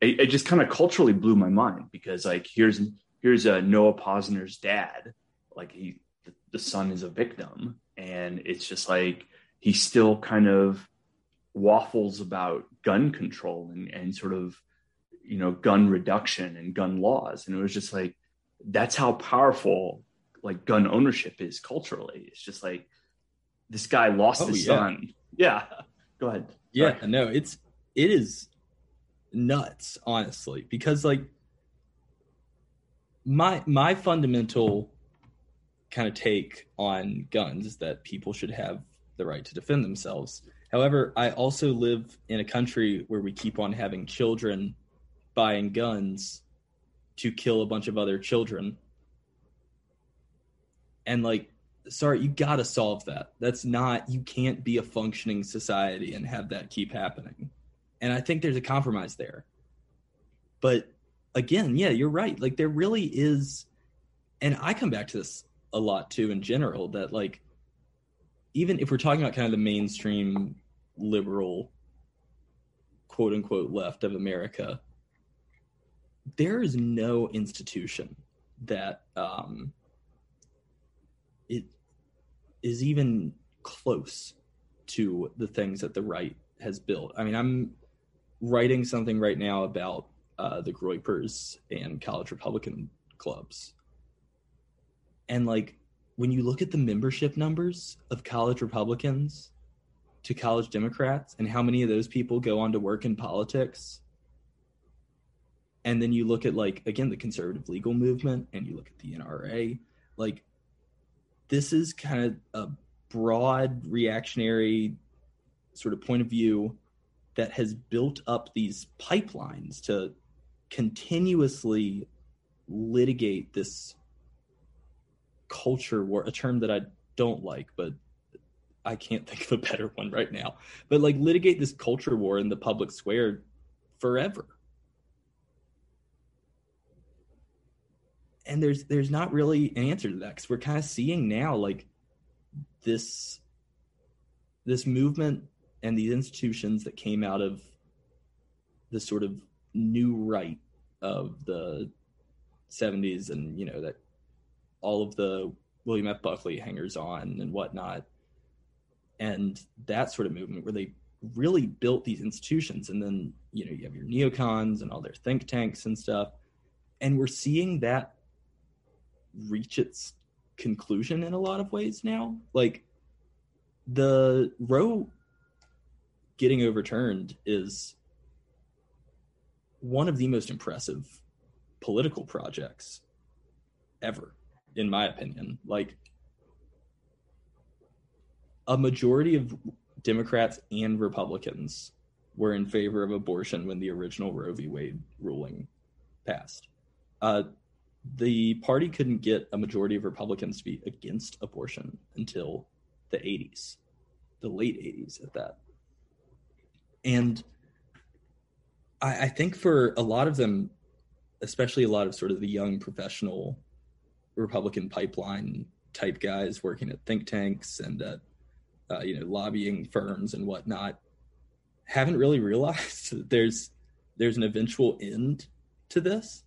Speaker 1: it, it just kind of culturally blew my mind because like here's here's a uh, Noah Pozner's dad, like he the, the son is a victim, and it's just like he still kind of waffles about gun control and, and sort of you know gun reduction and gun laws and it was just like that's how powerful like gun ownership is culturally it's just like this guy lost oh, his yeah. son. Yeah. Go ahead.
Speaker 2: Yeah, Sorry. no, it's it is nuts, honestly, because like my my fundamental kind of take on guns that people should have the right to defend themselves. However, I also live in a country where we keep on having children buying guns to kill a bunch of other children. And like sorry, you got to solve that. That's not, you can't be a functioning society and have that keep happening. And I think there's a compromise there. But again, yeah, you're right. Like there really is, and I come back to this a lot too in general that like, even if we're talking about kind of the mainstream liberal quote unquote left of America, there is no institution that um, it is even close to the things that the right has built. I mean, I'm writing something right now about uh, the Groypers and college Republican clubs. And like when you look at the membership numbers of college Republicans to college Democrats and how many of those people go on to work in politics, and then you look at like again the conservative legal movement and you look at the NRA, like this is kind of a broad reactionary sort of point of view that has built up these pipelines to continuously litigate this culture war a term that i don't like but i can't think of a better one right now. But like litigate this culture war in the public square forever. And there's there's not really an answer to that because we're kind of seeing now like this this movement and these institutions that came out of the sort of new right of the 70s and you know that all of the william f. Buckley hangers on and whatnot. And that sort of movement where they really built these institutions. And then you know you have your neocons and all their think tanks and stuff. And we're seeing that reach its conclusion in a lot of ways now. Like the Roe getting overturned is one of the most impressive political projects ever, in my opinion. Like a majority of Democrats and Republicans were in favor of abortion when the original Roe v. Wade ruling passed. Uh, the party couldn't get a majority of Republicans to be against abortion until the 80s, the late 80s at that. And I, I, think for a lot of them, especially a lot of sort of the young professional Republican pipeline type guys working at think tanks and at uh, you know lobbying firms and whatnot, haven't really realized that there's there's an eventual end to this.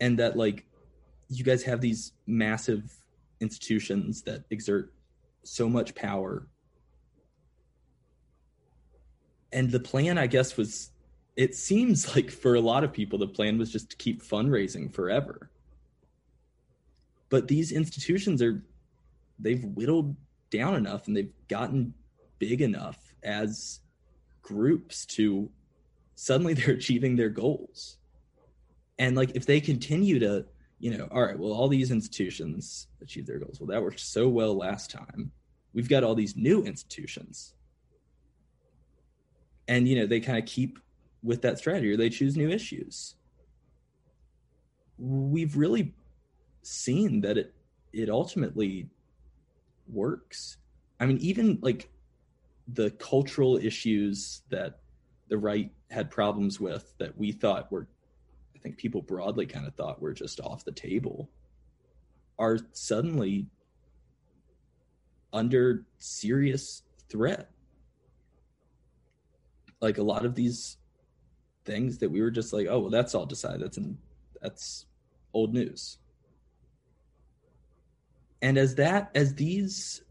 Speaker 2: And that like you guys have these massive institutions that exert so much power. And the plan i guess was it seems like for a lot of people the plan was just to keep fundraising forever but these institutions are they've whittled down enough and they've gotten big enough as groups to suddenly they're achieving their goals. And like if they continue to you know all right well all these institutions achieve their goals. Well that worked so well last time. We've got all these new institutions. And you know they kind of keep with that strategy or they choose new issues. We've really seen that it it ultimately works i mean even like the cultural issues that the right had problems with that we thought were I think people broadly kind of thought were just off the table are suddenly under serious threat. Like a lot of these things that we were just like, oh well, that's all decided. That's in, that's old news. And as that as these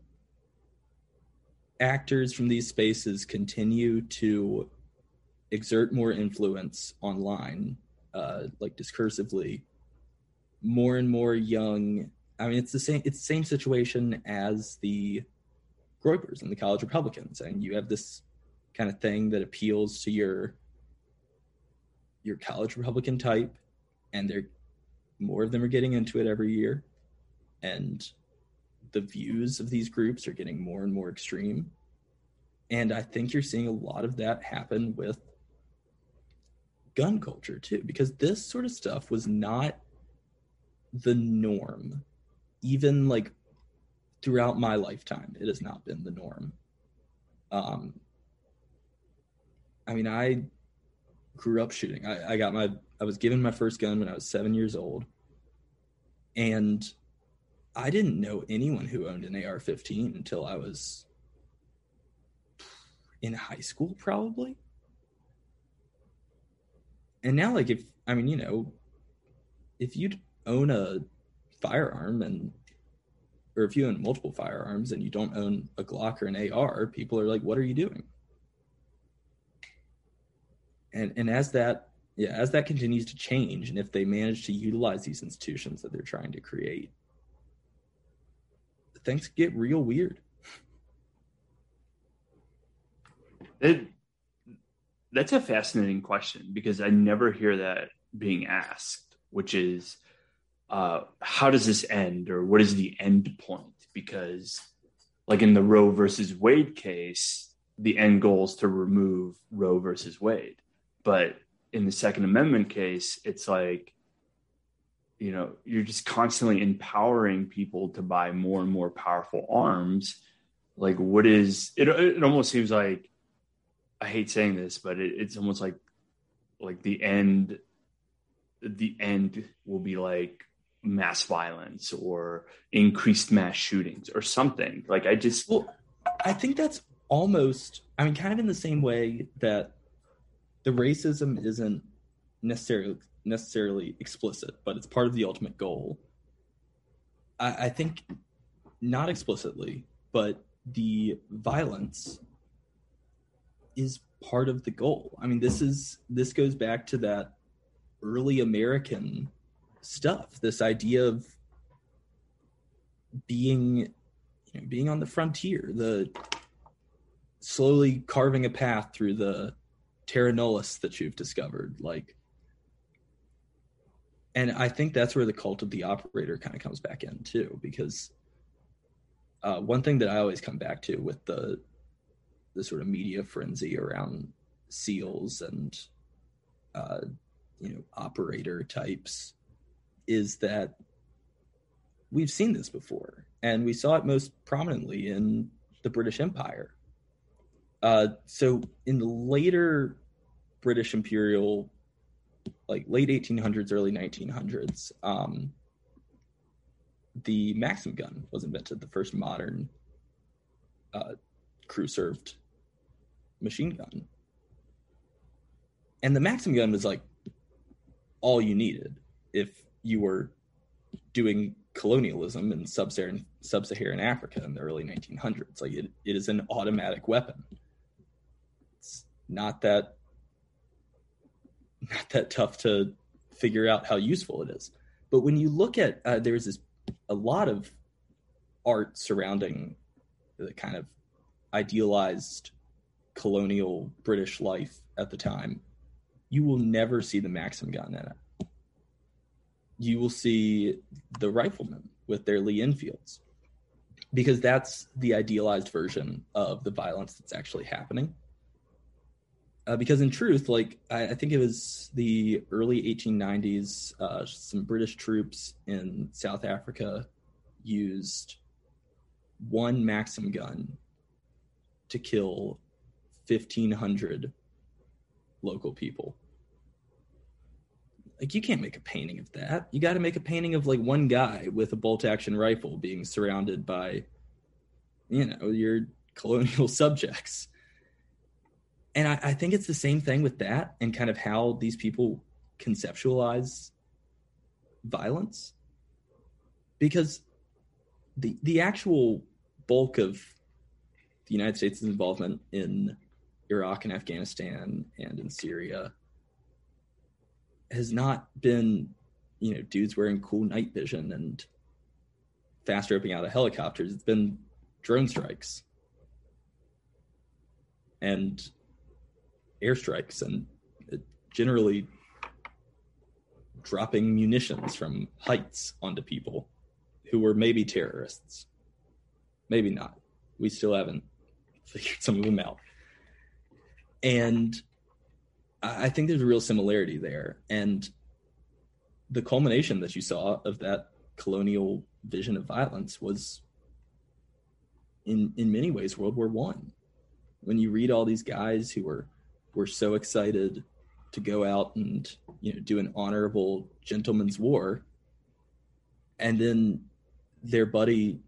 Speaker 2: actors from these spaces continue to exert more influence online uh, like discursively, more and more young. I mean, it's the same. It's the same situation as the Groypers and the college Republicans, and you have this kind of thing that appeals to your your college Republican type, and they're more of them are getting into it every year, and the views of these groups are getting more and more extreme. And I think you're seeing a lot of that happen with gun culture too, because this sort of stuff was not the norm, even like throughout my lifetime, it has not been the norm. Um, I mean, I grew up shooting. I, I got my, I was given my first gun when I was seven years old. And I didn't know anyone who owned an AR 15 until I was in high school, probably. And now, like, if, I mean, you know, if you own a firearm and or if you own multiple firearms and you don't own a Glock or an AR, people are like, "What are you doing?" And and as that yeah, as that continues to change, and if they manage to utilize these institutions that they're trying to create, things get real weird.
Speaker 1: It, that's a fascinating question because I never hear that being asked, which is uh, how does this end or what is the end point? Because, like in the Roe versus Wade case, the end goal is to remove Roe versus Wade. But in the Second Amendment case, it's like, you know, you're just constantly empowering people to buy more and more powerful arms. Like, what is it? It almost seems like I hate saying this, but it, it's almost like like the end. The end will be like mass violence or increased mass shootings or something. Like I just
Speaker 2: well, I think that's almost I mean kind of in the same way that the racism isn't necessarily necessarily explicit, but it's part of the ultimate goal. I, I think not explicitly, but the violence is part of the goal. I mean, this is this goes back to that early American stuff. This idea of being you know, being on the frontier, the slowly carving a path through the terra nullius that you've discovered, like. And I think that's where the cult of the operator kind of comes back in too, because uh, one thing that I always come back to with the the sort of media frenzy around seals and uh, you know operator types is that we've seen this before, and we saw it most prominently in the British Empire. Uh, so, in the later British imperial, like late 1800s, early 1900s, um, the Maxim gun was invented, the first modern uh, crew served machine gun. And the Maxim gun was like all you needed. If you were doing colonialism in sub-Saharan, sub-Saharan Africa in the early 1900s. Like it, it is an automatic weapon. It's not that not that tough to figure out how useful it is. But when you look at uh, there's this a lot of art surrounding the kind of idealized colonial British life at the time. You will never see the Maxim gun in it you will see the riflemen with their Lee Enfields because that's the idealized version of the violence that's actually happening. Uh, because in truth, like I, I, think it was the early 1890s, uh, some British troops in South Africa used one Maxim gun to kill 1,500 local people like you can't make a painting of that. You got to make a painting of like one guy with a bolt action rifle being surrounded by, you know, your colonial subjects. And I, I think it's the same thing with that and kind of how these people conceptualize violence. Because the the actual bulk of the United States' involvement in Iraq and Afghanistan and in Syria has not been, you know, dudes wearing cool night vision and fast roping out of helicopters. It's been drone strikes and airstrikes and uh, generally dropping munitions from heights onto people who were maybe terrorists. Maybe not. We still haven't figured some of them out. And I think there's a real similarity there. And the culmination that you saw of that colonial vision of violence was in in many ways World War One. When you read all these guys who were were so excited to go out and you know do an honorable gentleman's war, and then their buddy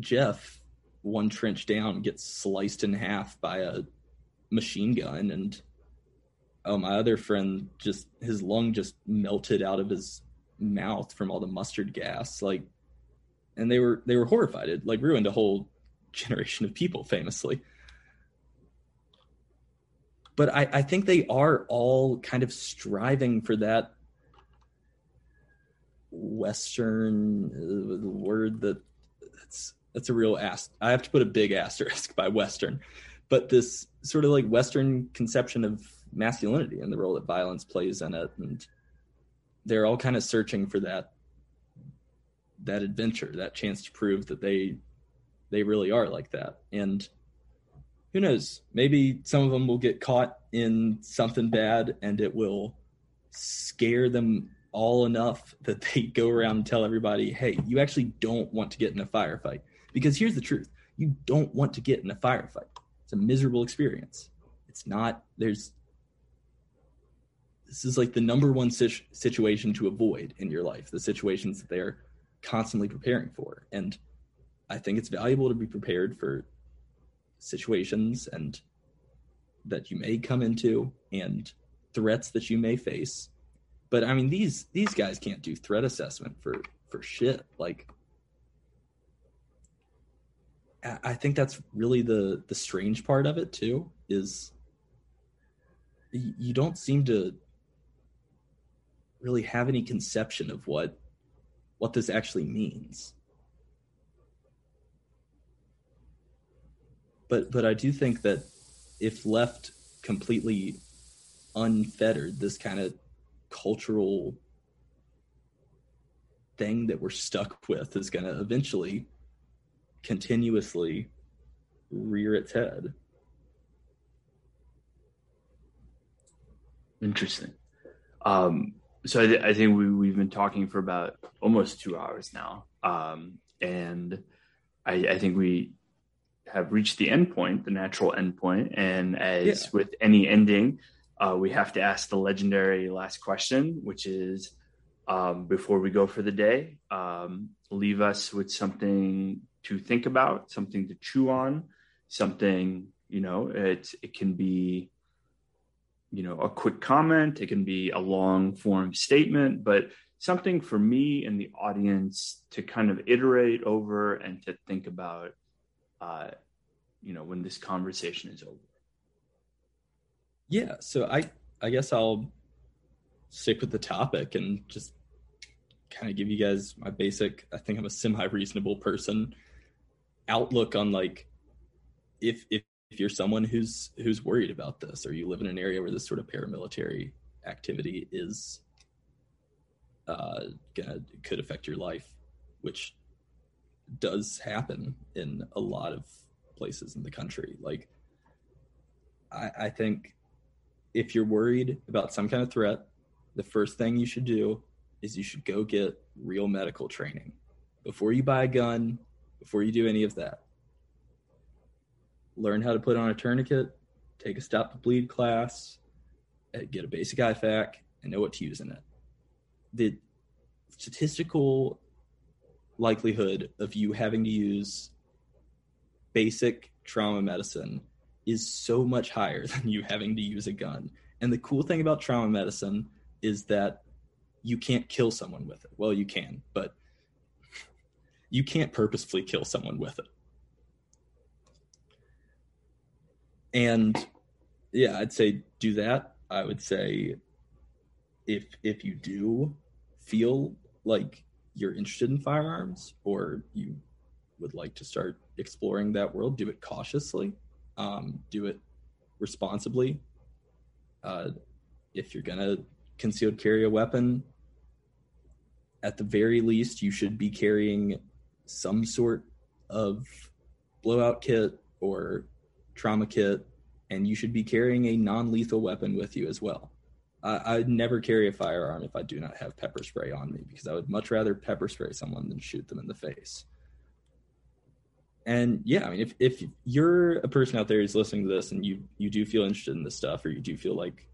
Speaker 2: Jeff, one trench down, gets sliced in half by a machine gun, and oh, my other friend just his lung just melted out of his mouth from all the mustard gas. Like, and they were they were horrified. It like ruined a whole generation of people, famously. But I, I think they are all kind of striving for that Western uh, word that that's that's a real ass. I have to put a big asterisk by Western, but this sort of like Western conception of masculinity and the role that violence plays in it, and they're all kind of searching for that that adventure, that chance to prove that they they really are like that. And who knows? Maybe some of them will get caught in something bad, and it will scare them all enough that they go around and tell everybody, hey, you actually don't want to get in a firefight. Because here's the truth you don't want to get in a firefight. It's a miserable experience. It's not, there's, this is like the number one situation to avoid in your life, the situations that they're constantly preparing for. And I think it's valuable to be prepared for situations and that you may come into and threats that you may face but I mean these these guys can't do threat assessment for for shit. Like I think that's really the the strange part of it too is you don't seem to really have any conception of what what this actually means. But but I do think that if left completely unfettered, this kind of cultural thing that we're stuck with is going to eventually continuously rear its head.
Speaker 1: Interesting. Um, so I, I, think we, we've been talking for about almost two hours now. Um, and I, I, think we have reached the end point, the natural end point. And as yeah. with any ending, uh, we have to ask the legendary last question, which is um, before we go for the day, um, leave us with something to think about, something to chew on, something, you know, it, it can be, you know, a quick comment, it can be a long form statement, but something for me and the audience to kind of iterate over and to think about, uh, you know, when this conversation is over.
Speaker 2: Yeah, so I I guess I'll stick with the topic and just kind of give you guys my basic I think I'm a semi reasonable person outlook on like if if if you're someone who's who's worried about this or you live in an area where this sort of paramilitary activity is uh gonna could affect your life which does happen in a lot of places in the country like I, I think if you're worried about some kind of threat, the first thing you should do is you should go get real medical training before you buy a gun, before you do any of that. Learn how to put on a tourniquet, take a stop to bleed class, eh, get a basic IFAK, and know what to use in it. The statistical likelihood of you having to use basic trauma medicine is so much higher than you having to use a gun. And the cool thing about trauma medicine is that you can't kill someone with it. Well, you can, but you can't purposefully kill someone with it. And yeah, I'd say do that. I would say if if you do feel like you're interested in firearms or you would like to start exploring that world, do it cautiously um, do it responsibly. Uh, if you're gonna concealed carry a weapon, at the very least, you should be carrying some sort of blowout kit or trauma kit, and you should be carrying a non-lethal weapon with you as well. I, I'd never carry a firearm if I do not have pepper spray on me because I would much rather pepper spray someone than shoot them in the face. and yeah, I mean, if if you're a person out there who's listening to this and you you do feel interested in this stuff, or you do feel like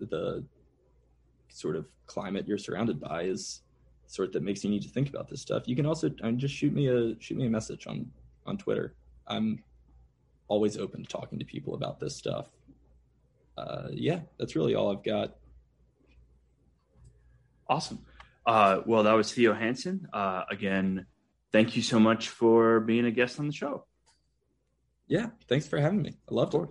Speaker 2: the sort of climate you're surrounded by is sort that makes you need to think about this stuff, you can also I mean, just shoot me a shoot me a message on on Twitter. I'm always open to talking to people about this stuff. Uh, yeah, that's really all I've got.
Speaker 1: Awesome. Uh, well, that was Theo Hansen. Uh, again, thank you so much for being a guest on the show.
Speaker 2: Yeah, thanks for having me. I loved it.